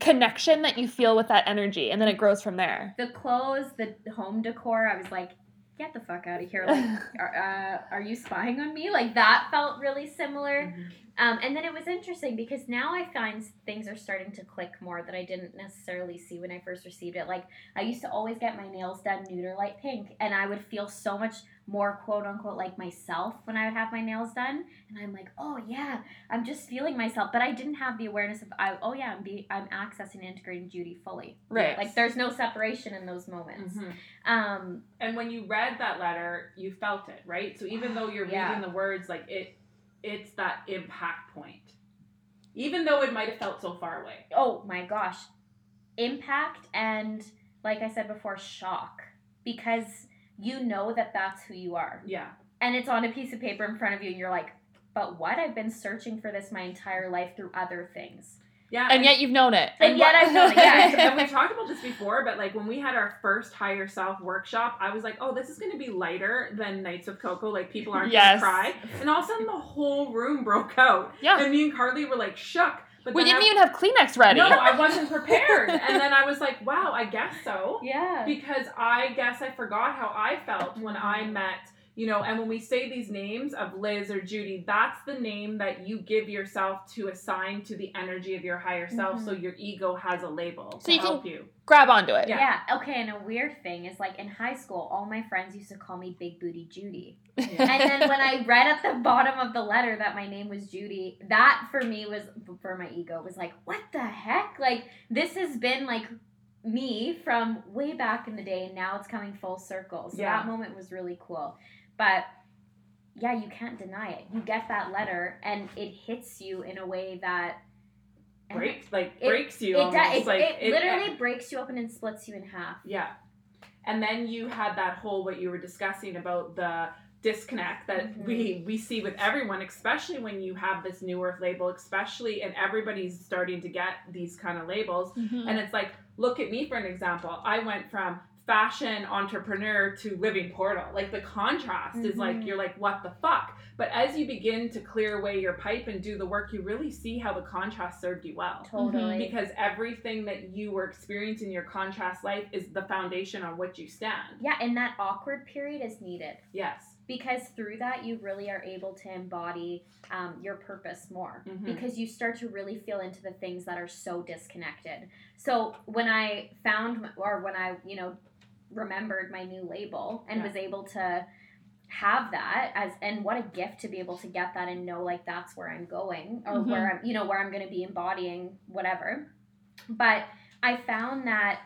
connection that you feel with that energy and then it grows from there. the clothes, the home decor. I was like, get the fuck out of here! Like, are, uh, are you spying on me? Like that felt really similar. Um, and then it was interesting because now I find things are starting to click more that I didn't necessarily see when I first received it. Like I used to always get my nails done neuter light pink, and I would feel so much more quote unquote like myself when I would have my nails done. And I'm like, oh yeah, I'm just feeling myself, but I didn't have the awareness of I, oh yeah, I'm be I'm accessing and integrating Judy fully. Right. Like there's no separation in those moments. Mhm. Um, And when you read that letter, you felt it, right? So even though you're Yeah. reading the words, like it, it's that impact point. Even though it might have felt so far away. oh my gosh impact and like i said before shock because you know that that's who you are Yeah. and it's on a piece of paper in front of you and you're like but what i've been searching for this my entire life through other things Yeah. And yet you've known it. And yet what- I've known it, yeah. and we've talked about this before, but like when we had our first higher self workshop, I was like, oh, this is going to be lighter than Nights with Coco. Like people aren't Yes. going to cry. And all of a sudden the whole room broke out. Yeah. And me and Carly were like shook. But We didn't I- even have Kleenex ready. No, I wasn't prepared. and then I was like, wow, I guess so. yeah because I guess I forgot how I felt when I met, you know, and when we say these names of Liz or Judy, that's the name that you give yourself to assign to the energy of your higher self so mm-hmm. your ego has a label So to you can- help you. Grab onto it. Yeah. yeah. okay and a weird thing is like in high school all my friends used to call me big booty judy Yeah. and then when I read at the bottom of the letter that my name was Judy, that for me was for my ego was like, what the heck? Like this has been like me from way back in the day, and now it's coming full circle. So Yeah. that moment was really cool. But yeah, you can't deny it. You get that letter, and it hits you in a way that breaks like It- breaks you It, almost. It, like it literally breaks you open and splits you in half. Yeah. And then you had that whole what you were discussing about the disconnect that Mhm. we we see with everyone, especially when you have this new earth label, especially and everybody's starting to get these kind of labels. Mhm. And it's like, look at me for an example. I went from fashion entrepreneur to living portal. Like the contrast is like Mhm. you're like, what the fuck? But as you begin to clear away your pipe and do the work, you really see how the contrast served you well Totally. because everything that you were experiencing in your contrast life is the foundation on which you stand. yeah, and that awkward period is needed. Yes. because through that you really are able to embody um, your purpose more Mhm. because you start to really feel into the things that are so disconnected so when i found or when i you know remembered my new label and Yeah. was able to have that as and what a gift to be able to get that and know like that's where i'm going or Mhm. where i'm you know where i'm going to be embodying whatever but i found that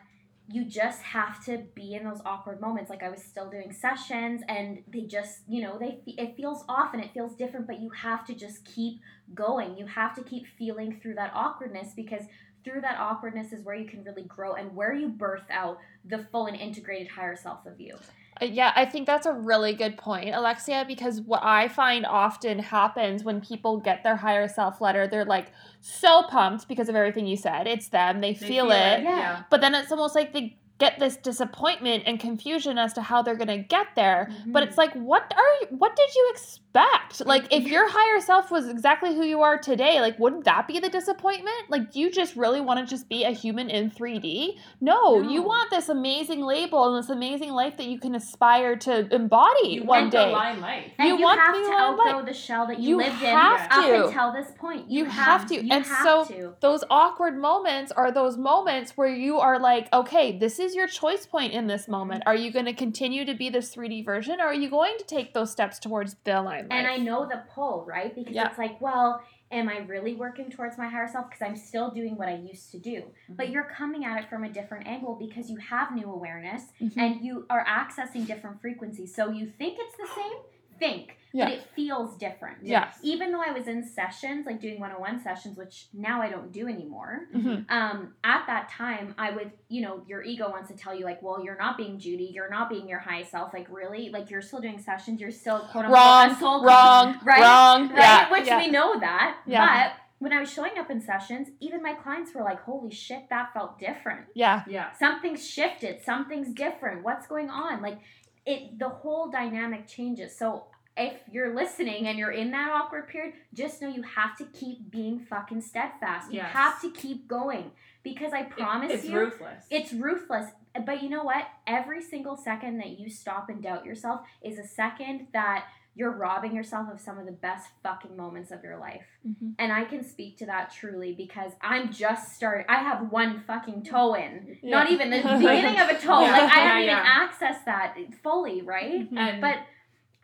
you just have to be in those awkward moments like i was still doing sessions and they just you know they it feels off and it feels different but you have to just keep going you have to keep feeling through that awkwardness because through that awkwardness is where you can really grow and where you birth out the full and integrated higher self of you Uh, Yeah, I think that's a really good point, Alexia, because what I find often happens when people get their higher self letter, they're like so pumped because of everything you said. It's them, they, They feel, it. Yeah. Yeah. But then it's almost like they get this disappointment and confusion as to how they're going to get there. But it's like what are you, what did you expect expect? Like, if your higher self was exactly who you are today, like, wouldn't that be the disappointment? Like, do you just really want to just be a human in 3D? No, you want this amazing label and this amazing life that you can aspire to embody You one want day. the line life. And You you, want have to outgrow the shell that you, You lived have in up to. until this point. You have to. You And have so- to. those awkward moments are those moments where you are like, okay, this is your choice point in this moment. Are you going to continue to be this 3D version or are you going to take those steps towards the line And I know the pull, right? Because Yeah. it's like, well, am I really working towards my higher self? Because I'm still doing what I used to do. Mm-hmm. But you're coming at it from a different angle because you have new awareness Mhm. and you are accessing different frequencies. So you think it's the same, think, Yeah. but it feels different. Yes. Even though I was in sessions, like doing 101 sessions, which now I don't do anymore, Mhm. um, at that time, I would, you know, your ego wants to tell you, like, well, you're not being Judy, you're not being your high self. Like, really? Like, you're still doing sessions, you're still quote unquote Wrong, soul wrong, right? wrong. Right? Yeah, Which yeah. we know that. Yeah. But when I was showing up in sessions, even my clients were like, holy shit, that felt different. yeah. Yeah. Something's shifted, something's different. What's going on? Like, it, the whole dynamic changes. So, if you're listening and you're in that awkward period, just know you have to keep being fucking steadfast. You Yes. have to keep going because I promise you it's you, ruthless. it's ruthless. But you know what? Every single second that you stop and doubt yourself is a second that you're robbing yourself of some of the best fucking moments of your life. Mhm. And I can speak to that truly because I'm just starting. I have one fucking toe in. Not even the beginning of a toe. Yeah. Like I Yeah, haven't even yeah. accessed that fully, right? and But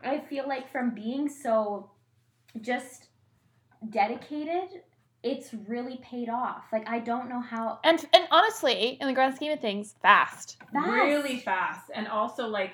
I feel like from being so just dedicated, it's really paid off. Like I don't know how And and honestly, in the grand scheme of things, fast. fast. really fast and also like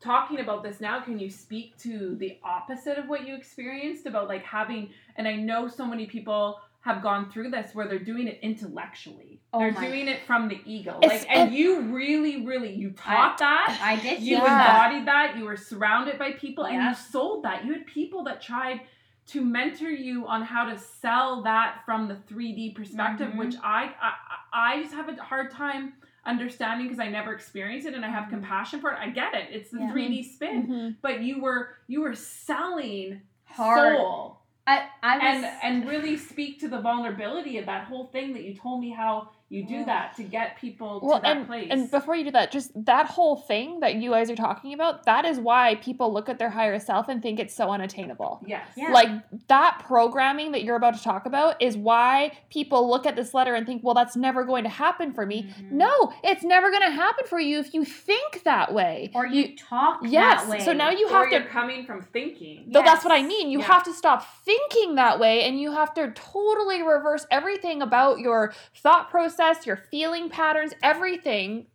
talking about this now can you speak to the opposite of what you experienced about like having and i know so many people have gone through this where they're doing it intellectually Oh they're doing it from the ego It's- like and you really really you taught that I did you Yeah. embodied that you were surrounded by people and you sold that you had people that tried to mentor you on how to sell that from the 3d perspective Mhm. which I, I i just have a hard time understanding because i never experienced it and i have Mhm. compassion for it i get it it's the Yeah. 3d spin Mhm. but you were you were selling Hard. soul I, I was and and really speak to the vulnerability of that whole thing that you told me how you do that to get people Well, to that and, place and before you do that, just that whole thing that you guys are talking about, that is why people look at their higher self and think it's so unattainable. yes Yeah. Like that programming that you're about to talk about is why people look at this letter and think, well, that's never going to happen for me. Mhm. No, it's never going to happen for you if you think that way. or you, talk yes. that way. So now you or have you're to coming from thinking Though that's what I mean. You Yeah. have to stop thinking that way and you have to totally reverse everything about your thought process, your feeling patterns, everything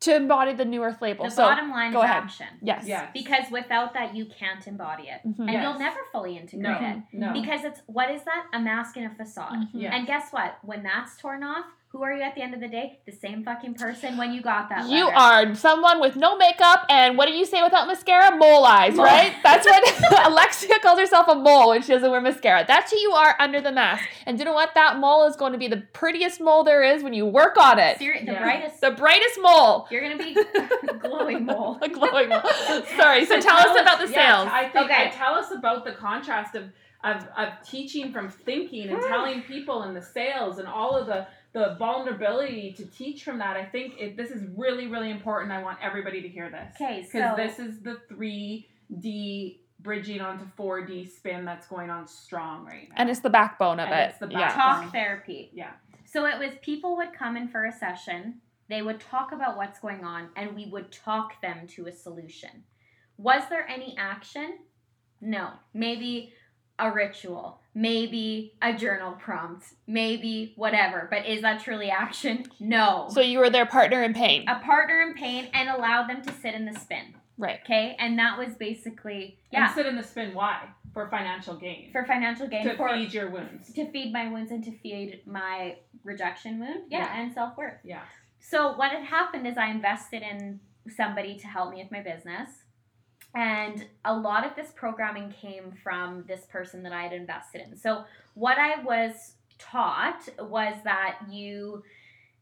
to embody the new earth label. the so bottom line go is ahead. action. yes. yes Because without that you can't embody it. Mhm. And Yes. you'll never fully integrate no it. no Because it's what is that? A mask and a facade. Mhm. Yes. And guess what? When that's torn off, who are you at the end of the day? The same fucking person when you got that You letter. are someone with no makeup and what do you say without mascara? Mole eyes, Mole. right? That's what Alexia calls herself a mole when she doesn't wear mascara. That's who you are under the mask. And you know what? That mole is going to be the prettiest mole there is when you work on it. Seri- the Yeah. brightest. The brightest mole. You're gonna be glowing mole. A glowing mole. Sorry, so, tell, us about the yes, sales. I think Okay. uh, tell us about the contrast of, of of teaching from thinking and hmm. telling people and the sales and all of the the vulnerability to teach from that. I think it, this is really really important. I want everybody to hear this. Okay, because so this is the 3D bridging onto 4D spin that's going on strong right now. and it's the backbone of And it. it's the backbone. talk therapy. Yeah. So it was people would come in for a session, they would talk about what's going on, and we would talk them to a solution. Was there any action? No. Maybe a ritual, maybe a journal prompt, maybe whatever. But is that truly action? No. So you were their partner in pain. a partner in pain and allowed them to sit in the spin. Right. Okay. And that was basically, And yeah, sit in the spin. Why? For financial gain. for financial gain. to for, feed your wounds. to feed my wounds and to feed my rejection wound. Yeah, Yeah. and self worth. Yeah. So what had happened is I invested in somebody to help me with my business. And a lot of this programming came from this person that I had invested in. So what I was taught was that you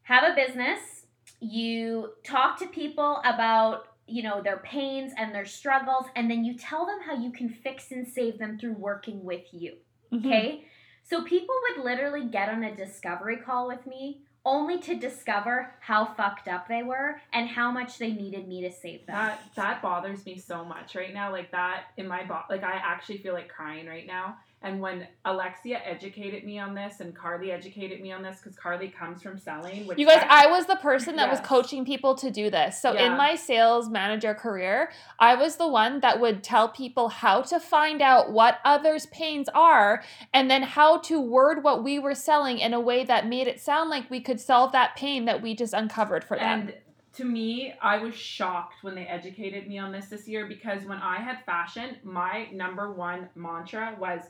have a business, you talk to people about you know, their pains and their struggles, and then you tell them how you can fix and save them through working with you. Mhm. Okay? So people would literally get on a discovery call with me only to discover how fucked up they were and how much they needed me to save them. That that bothers me so much right now. Like that in my bo- like I actually feel like crying right now. And when Alexia educated me on this and Carly educated me on this because Carly comes from selling, which You guys, I was the person that was coaching people to do this. So in my sales manager career, I was the one that would tell people how to find out what others' pains are and then how to word what we were selling in a way that made it sound like we could solve that pain that we just uncovered for them. And to me, I was shocked when they educated me on this this year because when I had fashion, my number one mantra was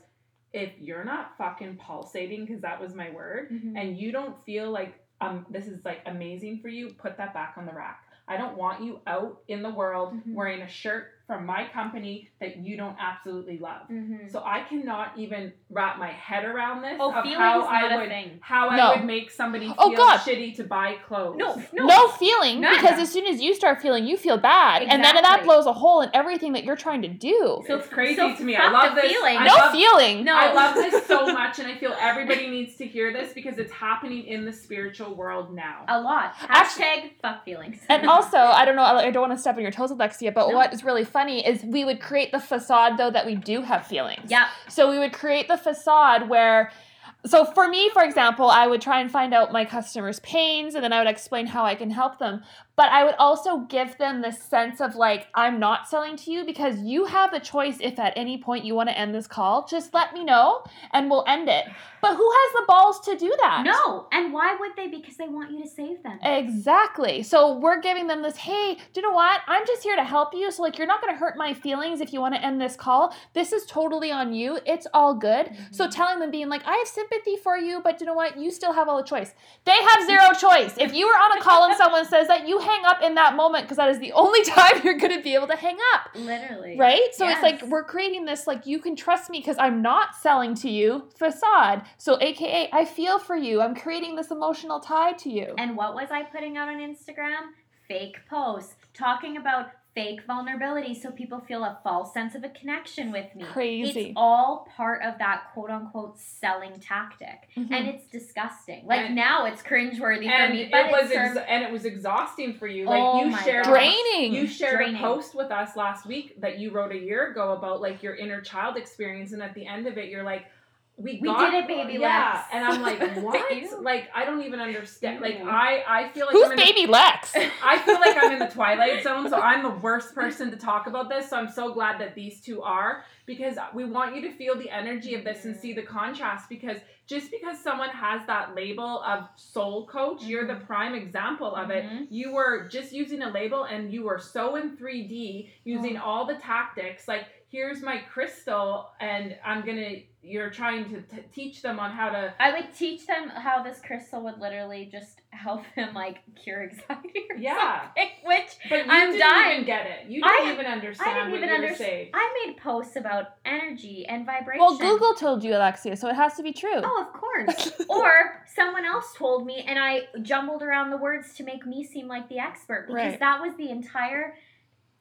if you're not fucking pulsating, because that was my word, Mhm. and you don't feel like um this is like amazing for you, put that back on the rack. I don't want you out in the world Mhm. wearing a shirt from my company that you don't absolutely love. Mhm. So I cannot even wrap my head around this Oh, of feeling's how not I a would thing. how No. I would make somebody feel Oh, God. shitty to buy clothes. No, no. No, feeling None. because as soon as you start feeling, you feel bad, and then that blows a hole in everything that you're trying to do. So- it's crazy so to me. I love the this. feeling. I no love, feeling. No. I love this so much, and I feel everybody needs to hear this because it's happening in the spiritual world now. A lot. Actually- Hashtag fuck feelings. And also, I don't know, I don't want to step on your toes, Alexia, but No. what is really funny is we would create the facade though that we do have feelings. yeah. So we would create the facade where so for me, for example, I would try and find out my customers' pains and then I would explain how I can help them. But I would also give them the sense of like, I'm not selling to you because you have a choice if at any point you want to end this call, just let me know and we'll end it. But who has the balls to do that? No. And why would they? Because they want you to save them. Exactly. So we're giving them this, hey, do you know what? I'm just here to help you. So, like, you're not going to hurt my feelings if you want to end this call. This is totally on you. It's all good. Mm-hmm. So, telling them, being like, I have sympathy for you, but you know what? You still have all the choice. They have zero choice. If you are on a call and someone says that, you hang up in that moment because that is the only time you're going to be able to hang up. Literally. Right? So it's like we're creating this like you can trust me because I'm not selling to you facade. So aka I feel for you. I'm creating this emotional tie to you. And what was I putting out on Instagram? Fake posts talking about fake vulnerability so people feel a false sense of a connection with me. Crazy. It's all part of that quote unquote selling tactic. Mhm. And it's disgusting. Like And- now it's cringeworthy for and me. it But was it's served- ex- and it was exhausting for you. Like Oh you shared draining. You shared Draining. a post with us last week that you wrote a year ago about like your inner child experience, and at the end of it, you're like, "We, We got, did it, baby Lex. Yeah, and I'm like, "What? Ew. like, I don't even understand. Like, I I feel like Who's I'm in the- baby Lex? I feel like I'm in the twilight zone, so I'm the worst person to talk about this. So I'm so glad that these two are because we want you to feel the energy of this and see the contrast. Because just because someone has that label of soul coach, you're the prime example of it. Mhm. You were just using a label and you were so in 3D using all the tactics. Like, here's my crystal, and I'm gonna, you're trying to t- teach them on how to. I would teach them how this crystal would literally just help them like cure anxiety or Yeah. something, which But you I'm didn't dying. even get it. You I- didn't even understand I didn't what even you were understand. saying. I made posts about energy and vibration. well, Google told you, Alexia, so it has to be true. Oh, of course. or someone else told me, and I jumbled around the words to make me seem like the expert because Right. that was the entire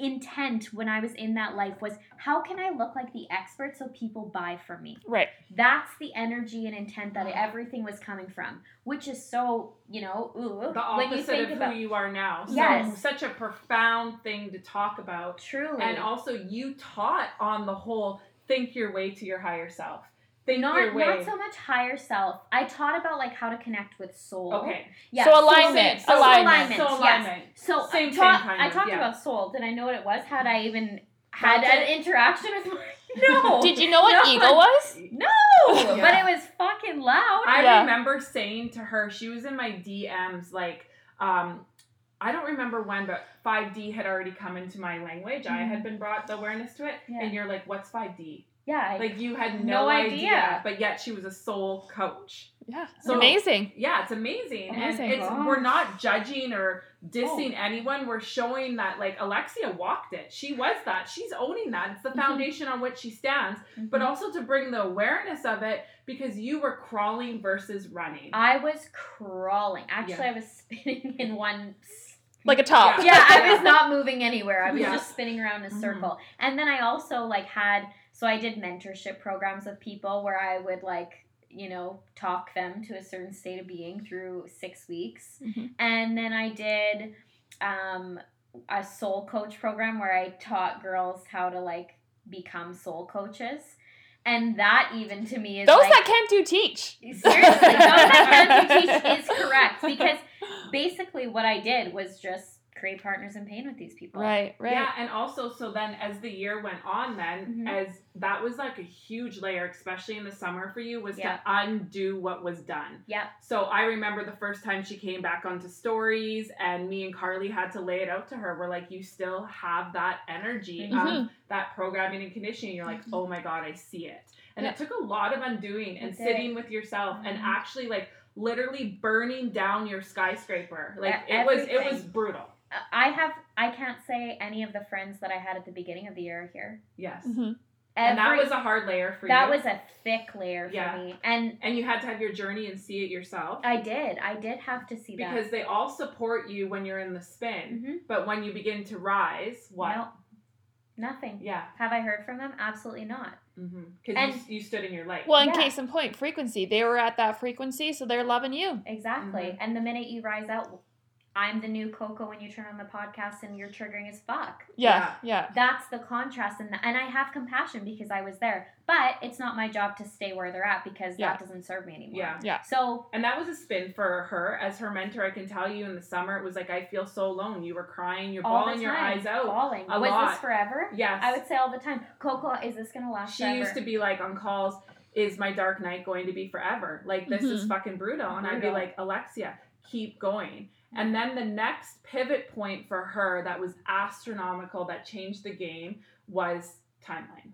intent when I was in that life was how can I look like the expert so people buy from me? Right. That's the energy and intent that ah. everything was coming from, which is so, you know, ooh, the when you opposite think of about who you are now. So Yes. such a profound thing to talk about. truly And also you taught on the whole think your way to your higher self. Think not your way. not so much higher self. I taught about like how to connect with soul. okay. Yeah. So alignment, so alignment. So yes. alignment. So Same I, thing, taught, kind I talked yeah. about soul. Did I know what it was? Had I even had an interaction with my No. Did you know what No. ego was? No, Yeah. but it was fucking loud. I Yeah. remember saying to her, she was in my DMs, like, um, I don't remember when, but 5D had already come into my language. I had been brought the awareness to it. Mm-hmm. Yeah. And you're like, what's 5D? Yeah, I, Like, you had no, No idea. idea. But yet she was a soul coach. Yeah. So- amazing. Yeah, it's amazing. Amazing. And it's Gosh. we're not judging or dissing Oh. anyone. We're showing that like Alexia walked it. She was that. She's owning that. It's the Mm-hmm. foundation on which she stands. But also to bring the awareness of it because you were crawling versus running. I was crawling. Actually, Yeah. I was spinning in one like a top. yeah, I was not moving anywhere. I was Yeah. just spinning around in a Mhm. circle. And then I also like had so I did mentorship programs with people where I would like, you know, talk them to a certain state of being through 6 weeks. Mhm. And then I did um a soul coach program where I taught girls how to like become soul coaches. And that even to me is Those like, that can't do teach. Seriously, those that can't do teach is correct because basically what I did was just create partners in pain with these people. Right, right. Yeah, and also so then as the year went on, then Mhm. as that was like a huge layer, especially in the summer for you, was Yeah. to undo what was done. Yep. So I remember the first time she came back onto stories, and me and Carly had to lay it out to her. We're like, you still have that energy Mhm. of that programming and conditioning. You're like, oh my god, I see it. And Yeah. it took a lot of undoing and It did. sitting with yourself and Mhm. actually like literally burning down your skyscraper. Like E- it was it was brutal. I have I can't say any of the friends that I had at the beginning of the year here. Yes. Mhm. And that was a hard layer for that you. That was a thick layer for Yeah. me. And and you had to have your journey and see it yourself. I did. I did have to see because that. Because they all support you when you're in the spin. Mhm. But when you begin to rise, what? No, nothing. Yeah. Have I heard from them? Absolutely not. Because And- you, you stood in your light. Well, in Yeah. case in point, frequency. They were at that frequency, so they're loving you. Exactly. Mhm. And the minute you rise out, I'm the new Coco when you turn on the podcast and you're triggering as fuck. Yeah, yeah. That's the contrast, and and I have compassion because I was there. But it's not my job to stay where they're at because Yeah. that doesn't serve me anymore. Yeah. Yeah. So And that was a spin for her as her mentor. I can tell you in the summer, it was like, I feel so alone. You were crying, you're all bawling the your eyes out. bawling. a was lot. this forever? Yes. I would say all the time, Coco, is this gonna last she forever? used to be like on calls, is my dark night going to be forever? Like, this is Mhm. fucking brutal. And I'd be like, Alexia, keep going. And then the next pivot point for her that was astronomical, that changed the game, was timeline.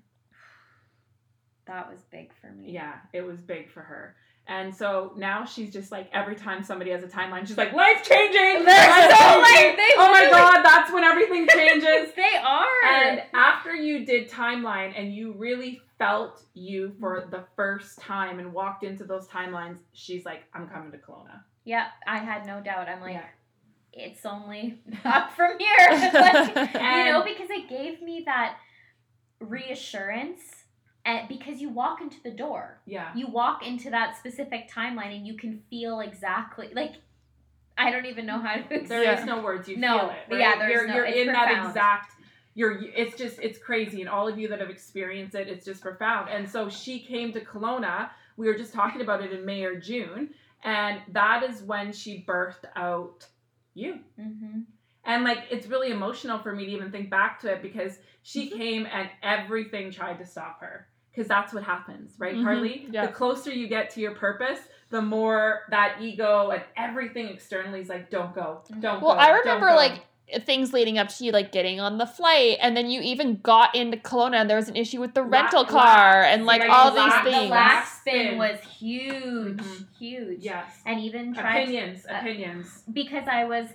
That was big for me. Yeah, it was big for her. And so now she's just like every time somebody has a timeline, she's like life changing. They're so like- they oh my god, that's when everything changes. they are. and after you did timeline and you really felt you for the first time and walked into those timelines, she's like, I'm coming to Kelowna. Yeah, I had no doubt. I'm like, Yeah. it's only up from here. Like, you know, because it gave me that reassurance. And because you walk into the door, Yeah. you walk into that specific timeline and you can feel exactly like I don't even know how to There explain. is no words. You No, feel it. Right? yeah, there's you're no- you're in that exact. You're. It's just. It's crazy, and all of you that have experienced it, it's just profound. And so she came to Kelowna. We were just talking about it in May or June, and that is when she birthed out you. hmm And like, it's really emotional for me to even think back to it because she Mm-hmm. came and everything tried to stop her. Because that's what happens, right, Mhm, Carly? yeah. The closer you get to your purpose, the more that ego and everything externally is like, don't go, don't Well, go. Well, I remember go." like things leading up to you, like getting on the flight, and then you even got into Kelowna, and there was an issue with the La- rental la- car, and like right, all la- these the The things. last spin Spin. was huge, Mhm. huge. Yes. And even tried Opinions, uh, opinions. because I was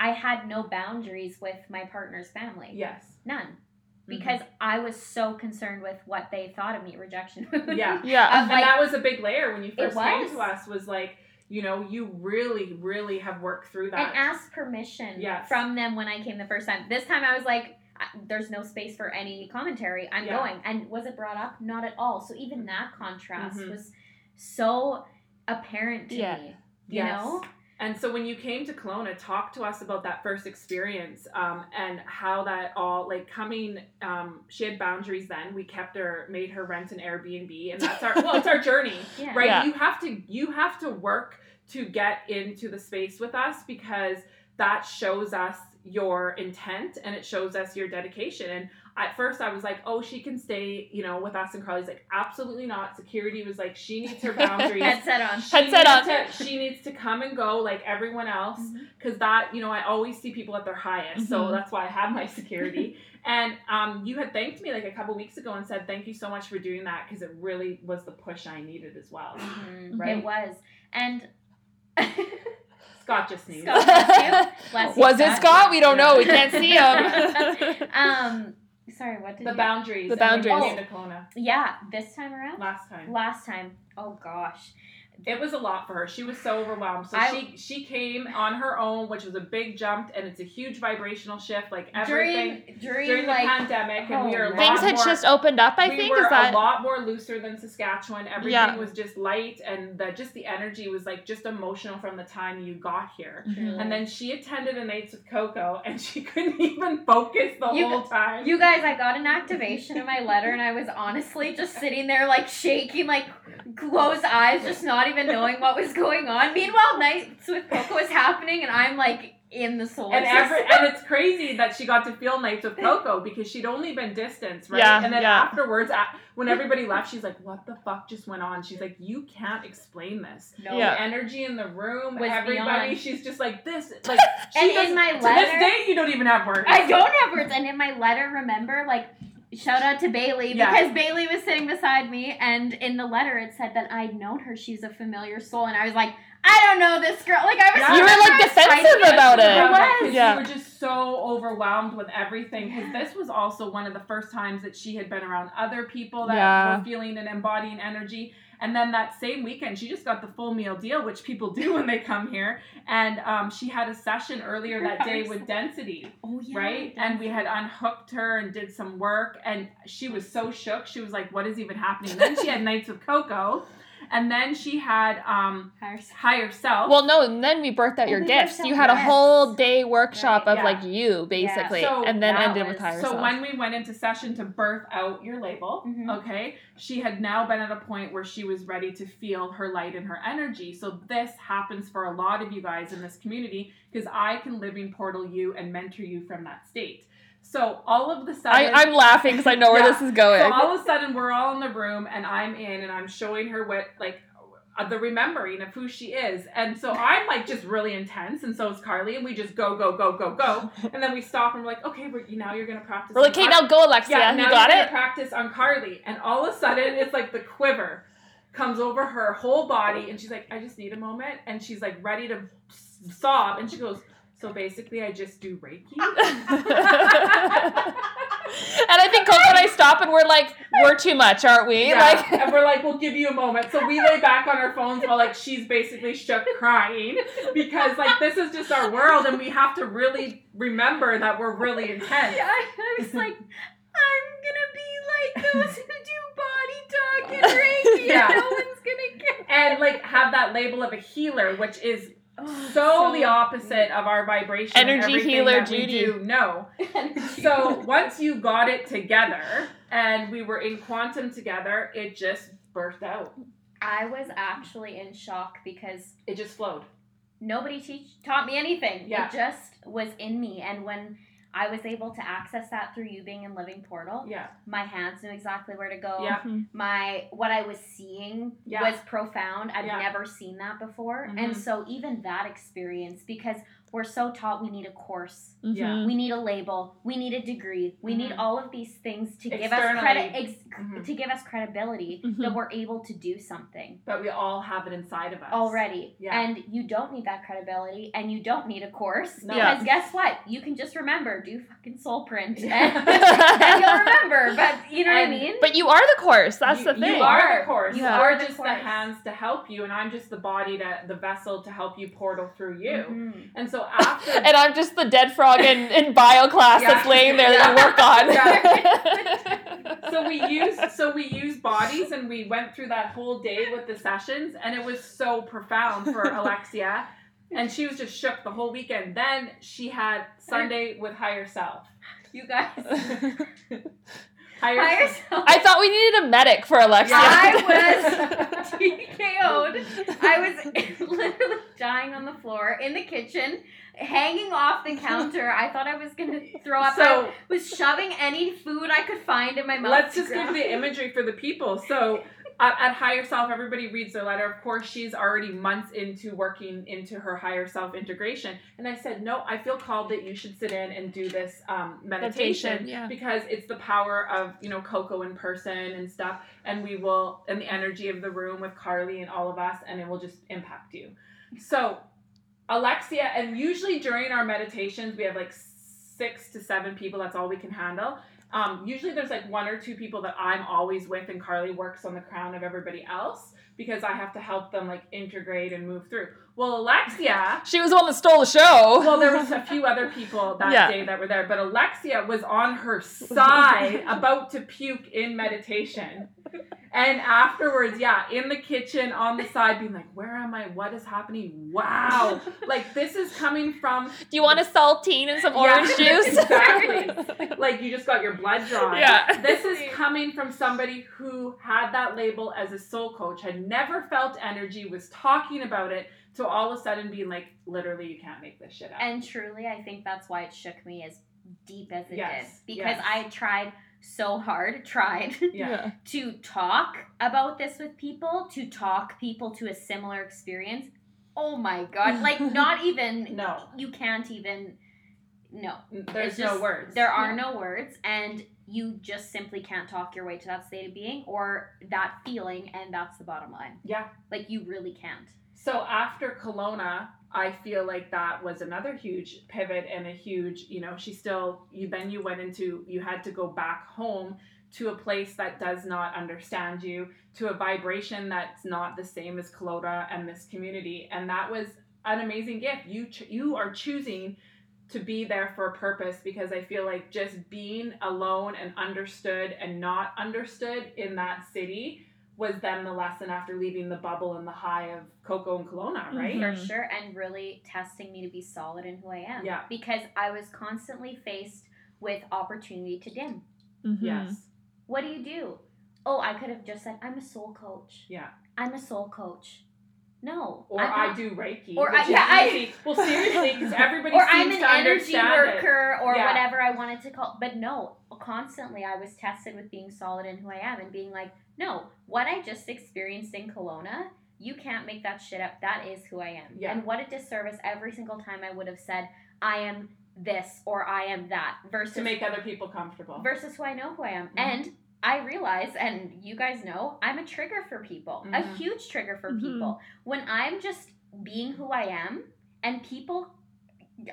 I had no boundaries with my partner's family. Yes. None. Because I was so concerned with what they thought of me, rejection. Yeah. Yeah. Of and like, that was a big layer when you first came to us was like, you know, you really, really have worked through that. and asked permission Yes. from them when I came the first time. This time I was like, there's no space for any commentary. I'm Yeah. going. And was it brought up? Not at all. So even that contrast Mhm. was so apparent to Yeah. me. You Yes. know? And so when you came to Kelowna, talk to us about that first experience um, and how that all like coming. Um, she had boundaries then. We kept her, made her rent an Airbnb, and that's our well, it's our journey, Yeah. right? Yeah. You have to you have to work to get into the space with us because that shows us your intent and it shows us your dedication. And at first, I was like, oh, she can stay, you know, with us. And Carly's like, absolutely not. Security was like, she needs her boundaries. Headset on. She Headset needs To, she needs to come and go like everyone else because that you know I always see people at their highest, so Mhm. that's why I have my security. and um, you had thanked me like a couple weeks ago and said thank you so much for doing that because it really was the push I needed as well. Mhm. Right. It was. And Scott just sneezed. Scott, bless you. Bless you, Was it Scott? We don't know. We can't see him. um, sorry, what did The you? boundaries. The and when boundaries. came to Kelowna Yeah, this time around. last time. Last time, oh gosh, it was a lot for her. She was so overwhelmed. So I- she she came on her own, which was a big jump, and it's a huge vibrational shift. Like everything during during, during, the like pandemic, and we oh, are a man. lot Things had more- just opened up, I we think. were Is that a lot more looser than Saskatchewan. Everything Yeah. was just light, and the, just the energy was like just emotional from the time you got here. Mhm. And then she attended a Nights with Coco, and she couldn't even focus the You- whole time. You guys, I got an activation in my letter, and I was honestly just sitting there, like shaking, like closed eyes, just not even knowing what was going on. Meanwhile, nights with Coco is happening, and I'm like in the solar and every and it's crazy that she got to feel nights with Coco because she'd only been distance, right? Yeah, and then yeah. afterwards, when everybody left, she's like, "What the fuck just went on?" She's like, "You can't explain this." no, Yeah. The energy in the room, Was everybody. beyond. She's just like this. Like she And in doesn't- my to this day, you don't even have words. I don't have words. And in my letter, remember, like, shout out to Bailey Yeah. because Bailey was sitting beside me, and in the letter it said that I'd known her. She's a familiar soul, and I was like, I don't know this girl. Like, I was. Yeah. You were, like, defensive about it. I was. Yeah. you were just so overwhelmed with everything. Because this was also one of the first times that she had been around other people that Yeah. were feeling and embodying energy. And then that same weekend, she just got the full meal deal, which people do when they come here. And um, she had a session earlier that day with Density, Oh yeah. right? And we had unhooked her and did some work. And she was so shook. She was like, What is even happening? then she had Nights with Coco. And then she had um, Higher Higher Self. Well, no, and then we birthed out your we gifts. You had a gifts. whole day workshop Right, of yeah. like you, basically, So and then that ended with was- higher So self. when we went into session to birth out your label, Mhm. okay, she had now been at a point where she was ready to feel her light and her energy. So this happens for a lot of you guys in this community because I can living portal you and mentor you from that state. So all of the I, sudden, I'm laughing because I know where Yeah. this is going. so all of a sudden we're all in the room and I'm in and I'm showing her what like uh, the remembering of who she is. And so I'm like just really intense and so is Carly and we just go go go go go and then we stop and we're like okay we're, now you're gonna practice. We're like, okay, Car- now go, Alexia. yeah, you now got you're it. practice on Carly and all of a sudden it's like the quiver comes over her whole body and she's like I just need a moment and she's like ready to sob and she goes so basically I just do Reiki. and I think Coco and I stop and we're like, we're too much, aren't we? Yeah, Like, and we're like, we'll give you a moment. So we lay back on our phones while like she's basically shook crying because like this is just our world and we have to really remember that we're really intense. Yeah, I, I was like, I'm gonna be like those who do body talk and Reiki. Yeah. No one's gonna get. And like have that label of a healer, which is Oh, so, the opposite of our vibration. Energy healer that we Judy. do. No. So once you got it together and we were in quantum together, it just burst out. I was actually in shock because It just flowed. nobody teach taught me anything. Yeah. It just was in me, and when I was able to access that through you being in Living Portal, Yeah. my hands knew exactly where to go. Yeah. My what I was seeing Yeah. was profound. I've Yeah. never seen that before, Mhm. and so even that experience because. We're so taught we need a course, Yeah. Mhm. we need a label, we need a degree, we need Mhm. all of these things to give us credit, Externally. ex- Mhm. to give us credibility Mhm. that we're able to do something But we all have it inside of us. already. Yeah. And you don't need that credibility and you don't need a course. No. Yeah. Because guess what? You can just remember, do fucking soul print and, and you'll remember. But you know And- what I mean? But you are the course. That's you, the thing. You are the course. You You are are the just course. the hands to help you, and I'm just the body to the vessel to help you portal through you. Mhm. And so after and I'm just the dead frog in, in bio class Yeah. that's laying there that you work on. so we used so we used bodies and we went through that whole day with the sessions and it was so profound for Alexia and she was just shook the whole weekend then she had sunday with higher self You guys. Higher, Higher self. self. I thought we needed a medic for Alexia. I was TKO'd. I was literally dying on the floor in the kitchen, hanging off the counter. I thought I was gonna throw up. So I so was shoving any food I could find in my mouth. let's to just give the imagery for the people so at, at higher self everybody reads their letter. Of course she's already months into working into her higher self integration. And i said no i feel called that you should sit in and do this um, meditation, Meditation, yeah. because it's the power of you know coco in person and stuff. And we will and the energy of the room with carly and all of us and it will just impact you. So alexia and usually during our meditations we have like six to seven people. That's all we can handle Um, usually there's like one or two people that I'm always with, and Carly works on the crown of everybody else because I have to help them like integrate and move through. Well, Alexia. She was the one that stole the show. Well, there was a few other people that Yeah. day that were there, but Alexia was on her side about to puke in meditation. And afterwards, yeah, in the kitchen on the side, being like, Where am I? What is happening? Wow. Like, this is coming from, Do you want a saltine and some Yeah, orange juice? exactly. like, you just got your blood drawn. Yeah. This is coming from somebody who had that label as a soul coach, had never felt energy, was talking about it, to all of a sudden being like, Literally, you can't make this shit up. And truly, I think that's why it shook me as deep as it Yes, did. Because yes. I tried so hard, tried yeah. to talk about this with people, to talk people to a similar experience. Oh my god. Like, not even, No. you can't even, no. There's It's no words. There are no words, and you just simply can't talk your way to that state of being or that feeling, and that's the bottom line. Yeah. Like, you really can't. So after Kelowna, I feel like that was another huge pivot and a huge, you know, she still you then you went into you had to go back home to a place that does not understand you, to a vibration that's not the same as Kelowna and this community, and that was an amazing gift. You ch- you are choosing to be there for a purpose because I feel like just being alone and understood and not understood in that city was then the lesson after leaving the bubble and the high of Coco and Kelowna, right? Mhm. for sure and really testing me to be solid in who I am. Yeah. Because I was constantly faced with opportunity to dim. Mhm. Yes. What do you do? Oh, I could have just said, I'm a soul coach. Yeah. I'm a soul coach. No. Or I'm I not. do Reiki. Or I- is yeah, I- Well, seriously, because everybody Or seems I'm an to energy understand it. worker or Yeah. whatever I wanted to call But no, constantly I was tested with being solid in who I am and being like, no, what I just experienced in Kelowna, you can't make that shit up. That is who I am. Yeah. And what a disservice every single time I would have said, I am this or I am that versus To make other people comfortable. versus who I know who I am. Mhm. And I realize, and you guys know, I'm a trigger for people, a Mhm. huge trigger for Mhm. people. When I'm just being who I am and people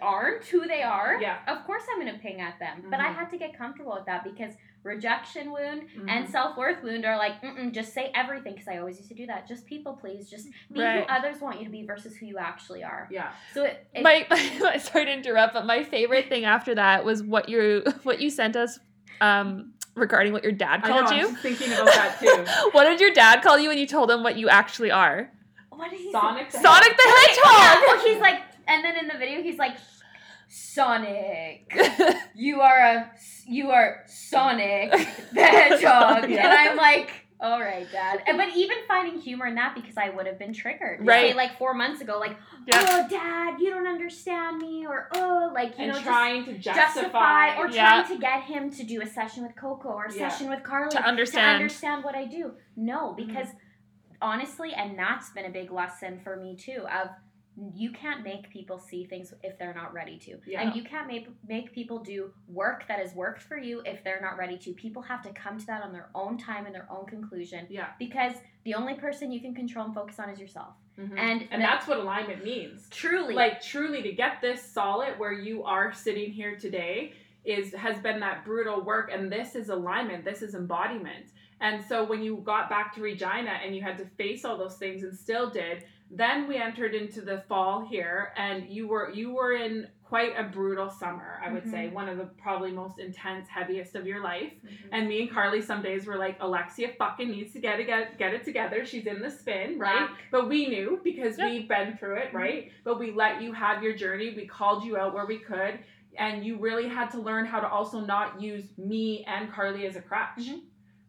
aren't who they are, Yeah. of course I'm going to ping at them. But I Mhm. had to get comfortable with that because rejection wound Mhm. and self worth wound are like, Mm-mm, just say everything because I always used to do that. Just people, please. Just be Right. who others want you to be versus who you actually are. yeah. So it, it my, my sorry to interrupt, but my favorite thing after that was what you what you sent us um regarding what your dad I know, called I'm you. thinking about that too. What did your dad call you when you told him what you actually are? what did he say? Sonic the Sonic the Yeah, Hedgehog. well, he's like, and then in the video, he's like, Sonic, you are a, you are Sonic the Hedgehog, Yeah. and I'm like, all right, Dad. And- But even finding humor in that because I would have been triggered, Right. Say, like four months ago, like, Yeah. oh, Dad, you don't understand me, or oh, like you and know, trying to justify, justify or Yeah. trying to get him to do a session with Coco or a Yeah. session with Carly To understand. understand what I do. No, Mm-hmm. because honestly, and that's been a big lesson for me too of you can't make people see things if they're not ready to. Yeah. And you can't make make people do work that has worked for you if they're not ready to. People have to come to that on their own time and their own conclusion Yeah. because the only person you can control and focus on is yourself. Mhm. And and that's what alignment means. truly like truly to get this solid where you are sitting here today is has been that brutal work and this is alignment this is embodiment and so when you got back to regina and you had to face all those things and still did then we entered into the fall here and you were you were in quite a brutal summer i would say mm-hmm. one of the probably most intense heaviest of your life mm-hmm. and me and Carly some days were like, Alexia fucking needs to get it get, get it together. She's in the spin, right? Back. But we knew because Yeah. we've been through it, right? Mm-hmm. But we let you have your journey. We called you out where we could, and you really had to learn how to also not use me and Carly as a crutch, Mhm.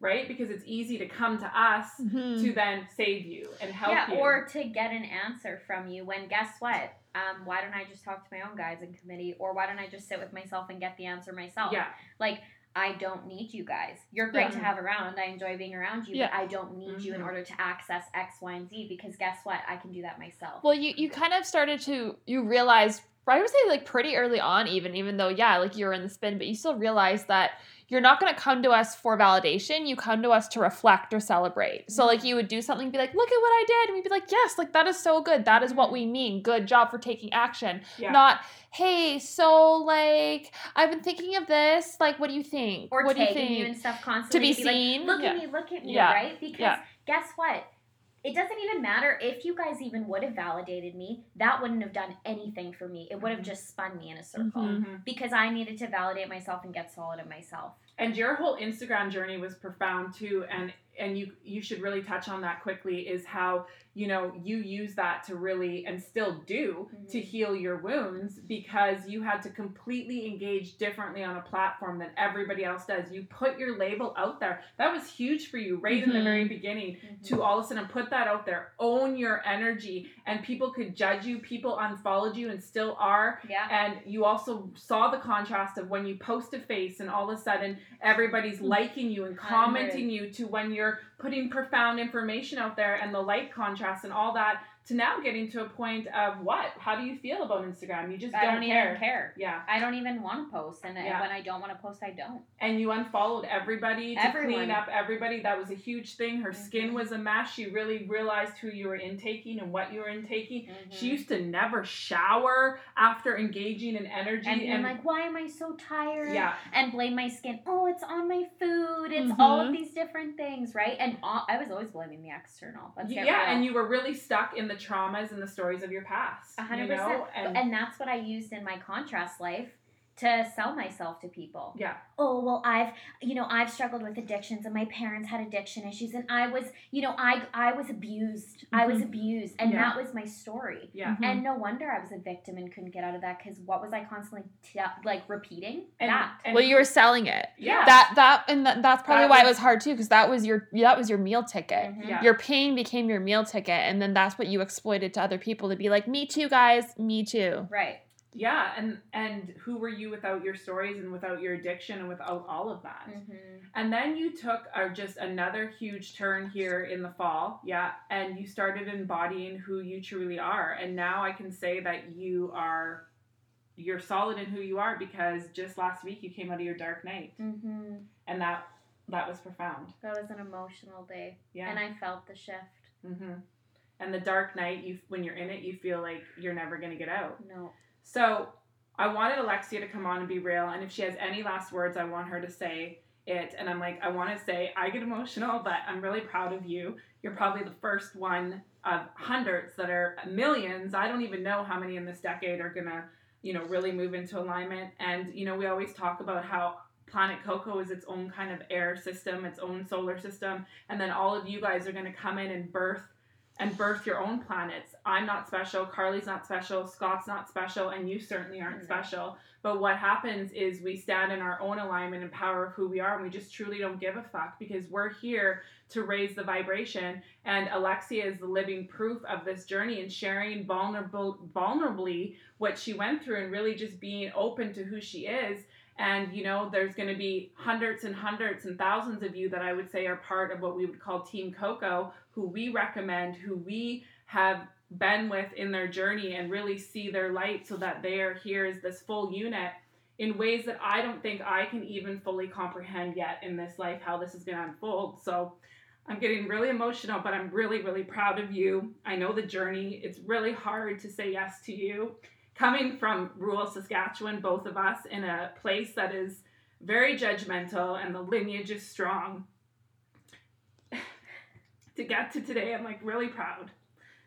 Right? Because it's easy to come to us Mhm. to then save you and help yeah, you. or to get an answer from you when guess what? Um, why don't I just talk to my own guys in committee, or why don't I just sit with myself and get the answer myself? yeah, Like I don't need you guys. You're great Yeah. to have around. I enjoy being around you, Yeah. but I don't need you in Mhm. order to access X, Y, and Z because guess what? I can do that myself. Well, you you kind of started to you realized I would say like pretty early on, even even though yeah, like you're in the spin, but you still realize that you're not going to come to us for validation. You come to us to reflect or celebrate. So like you would do something, be like, look at what I did, and we'd be like, yes, like that is so good. That is what we mean. Good job for taking action. Yeah. Not hey, so like I've been thinking of this. Like, what do you think? or what do you think? you and stuff constantly be be like, seen? look Yeah. at me, look at me, Yeah. right? Because guess what? It doesn't even matter if you guys even would have validated me. That wouldn't have done anything for me. It would have Mhm. just spun me in a circle Mhm. Mhm. because I needed to validate myself and get solid in myself. And your whole instagram journey was profound too and and you you should really touch on that quickly is how you know you use that to really and still do to Mhm. heal your wounds because you had to completely engage differently on a platform than everybody else does. You put your label out there. That was huge for you right in the very beginning to all of a sudden put that out there own your energy and people could judge you people unfollowed you and still are. Yeah. and you also saw the contrast of when you post a face and all of a sudden everybody's hmm. liking you and commenting you to when you're putting profound information out there and the light contrast and all that to now getting to a point of what how do you feel about instagram you just I don't, don't care. even care. yeah I don't even want to post, and Yeah. when I don't want to post, I don't. and you unfollowed everybody to Everyone. clean up everybody that was a huge thing her skin Mhm. was a mess she really realized who you were intaking and what you were intaking she Mhm. used to never shower after engaging in energy and being like, why am I so tired? yeah and blame my skin. Oh, it's on my food. It's all of Mhm. these different things, right? And all, I was always blaming the external. Let's yeah, real. and you were really stuck in the traumas and the stories of your past. A hundred you know? And, And that's what I used in my contrast life to sell myself to people. yeah, Oh well, I've you know I've struggled with addictions, and my parents had addiction issues, and I was you know I I was abused. I was abused, and Mm-hmm. Yeah. that was my story. yeah. Mhm. And no wonder I was a victim and couldn't get out of that because what was I constantly t- like repeating? And, that. and- well, you were selling it. yeah, That that and that, that's probably That why it was- was hard too, because that was your that was your meal ticket. Mhm. Yeah. Your pain became your meal ticket, and then that's what you exploited to other people to be like, "Me too, guys, me too." Right. Yeah, and and who were you without your stories and without your addiction and without all of that? Mm-hmm. And then you took a, just another huge turn here in the fall, yeah, and you started embodying who you truly are. And now I can say that you are you're solid in who you are because just last week you came out of your dark night, Mm-hmm. and that that was profound. That was an emotional day, Yeah. and I felt the shift. hmm And the dark night, you when you're in it, you feel like you're never gonna get out. No. So I wanted Alexia to come on and be real, and if she has any last words, I want her to say it. And I'm like, I want to say, I get emotional, but I'm really proud of you. You're probably the first one of hundreds that are millions. I don't even know how many in this decade are gonna, you know, really move into alignment. And you know, we always talk about how Planet Coco is its own kind of air system, its own solar system, and then all of you guys are gonna come in and birth and birth your own planets. I'm not special, Carly's not special, Scott's not special, and you certainly aren't No. special. But what happens is we stand in our own alignment and power of who we are, and we just truly don't give a fuck because we're here to raise the vibration. And Alexia is the living proof of this journey and sharing vulnerable, vulnerably what she went through and really just being open to who she is. And you know, there's going to be hundreds and hundreds and thousands of you that I would say are part of what we would call Team Coco, who we recommend, who we have been with in their journey and really see their light so that they are here as this full unit in ways that I don't think I can even fully comprehend yet in this life how this is going to unfold. So I'm getting really emotional, but I'm really, really proud of you. I know the journey. It's really hard to say yes to you. Coming from rural Saskatchewan, both of us, in a place that is very judgmental and the lineage is strong. to get to today, I'm like really proud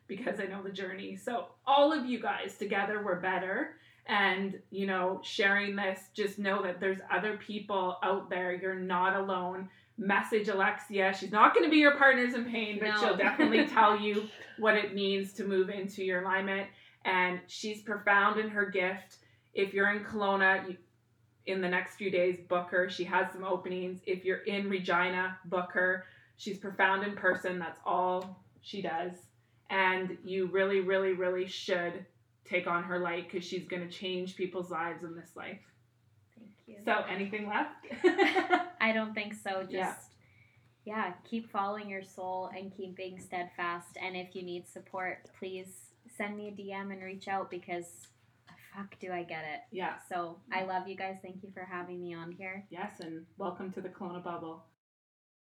because I know the journey. So, all of you guys together, we're better. And, you know, sharing this, just know that there's other people out there. You're not alone. Message Alexia. She's not going to be your partners in pain, but No. she'll definitely tell you what it means to move into your alignment. And she's profound in her gift. If you're in Kelowna, you, in the next few days, book her. She has some openings. If you're in Regina, book her. She's profound in person. That's all she does. And you really, really, really should take on her light because she's going to change people's lives in this life. Thank you. So, anything left? I don't think so. Just Yeah. yeah. keep following your soul and keep being steadfast. And if you need support, please send me a DM and reach out because fuck, do I get it? Yeah. So I love you guys. Thank you for having me on here. Yes, and welcome to the Kelowna bubble.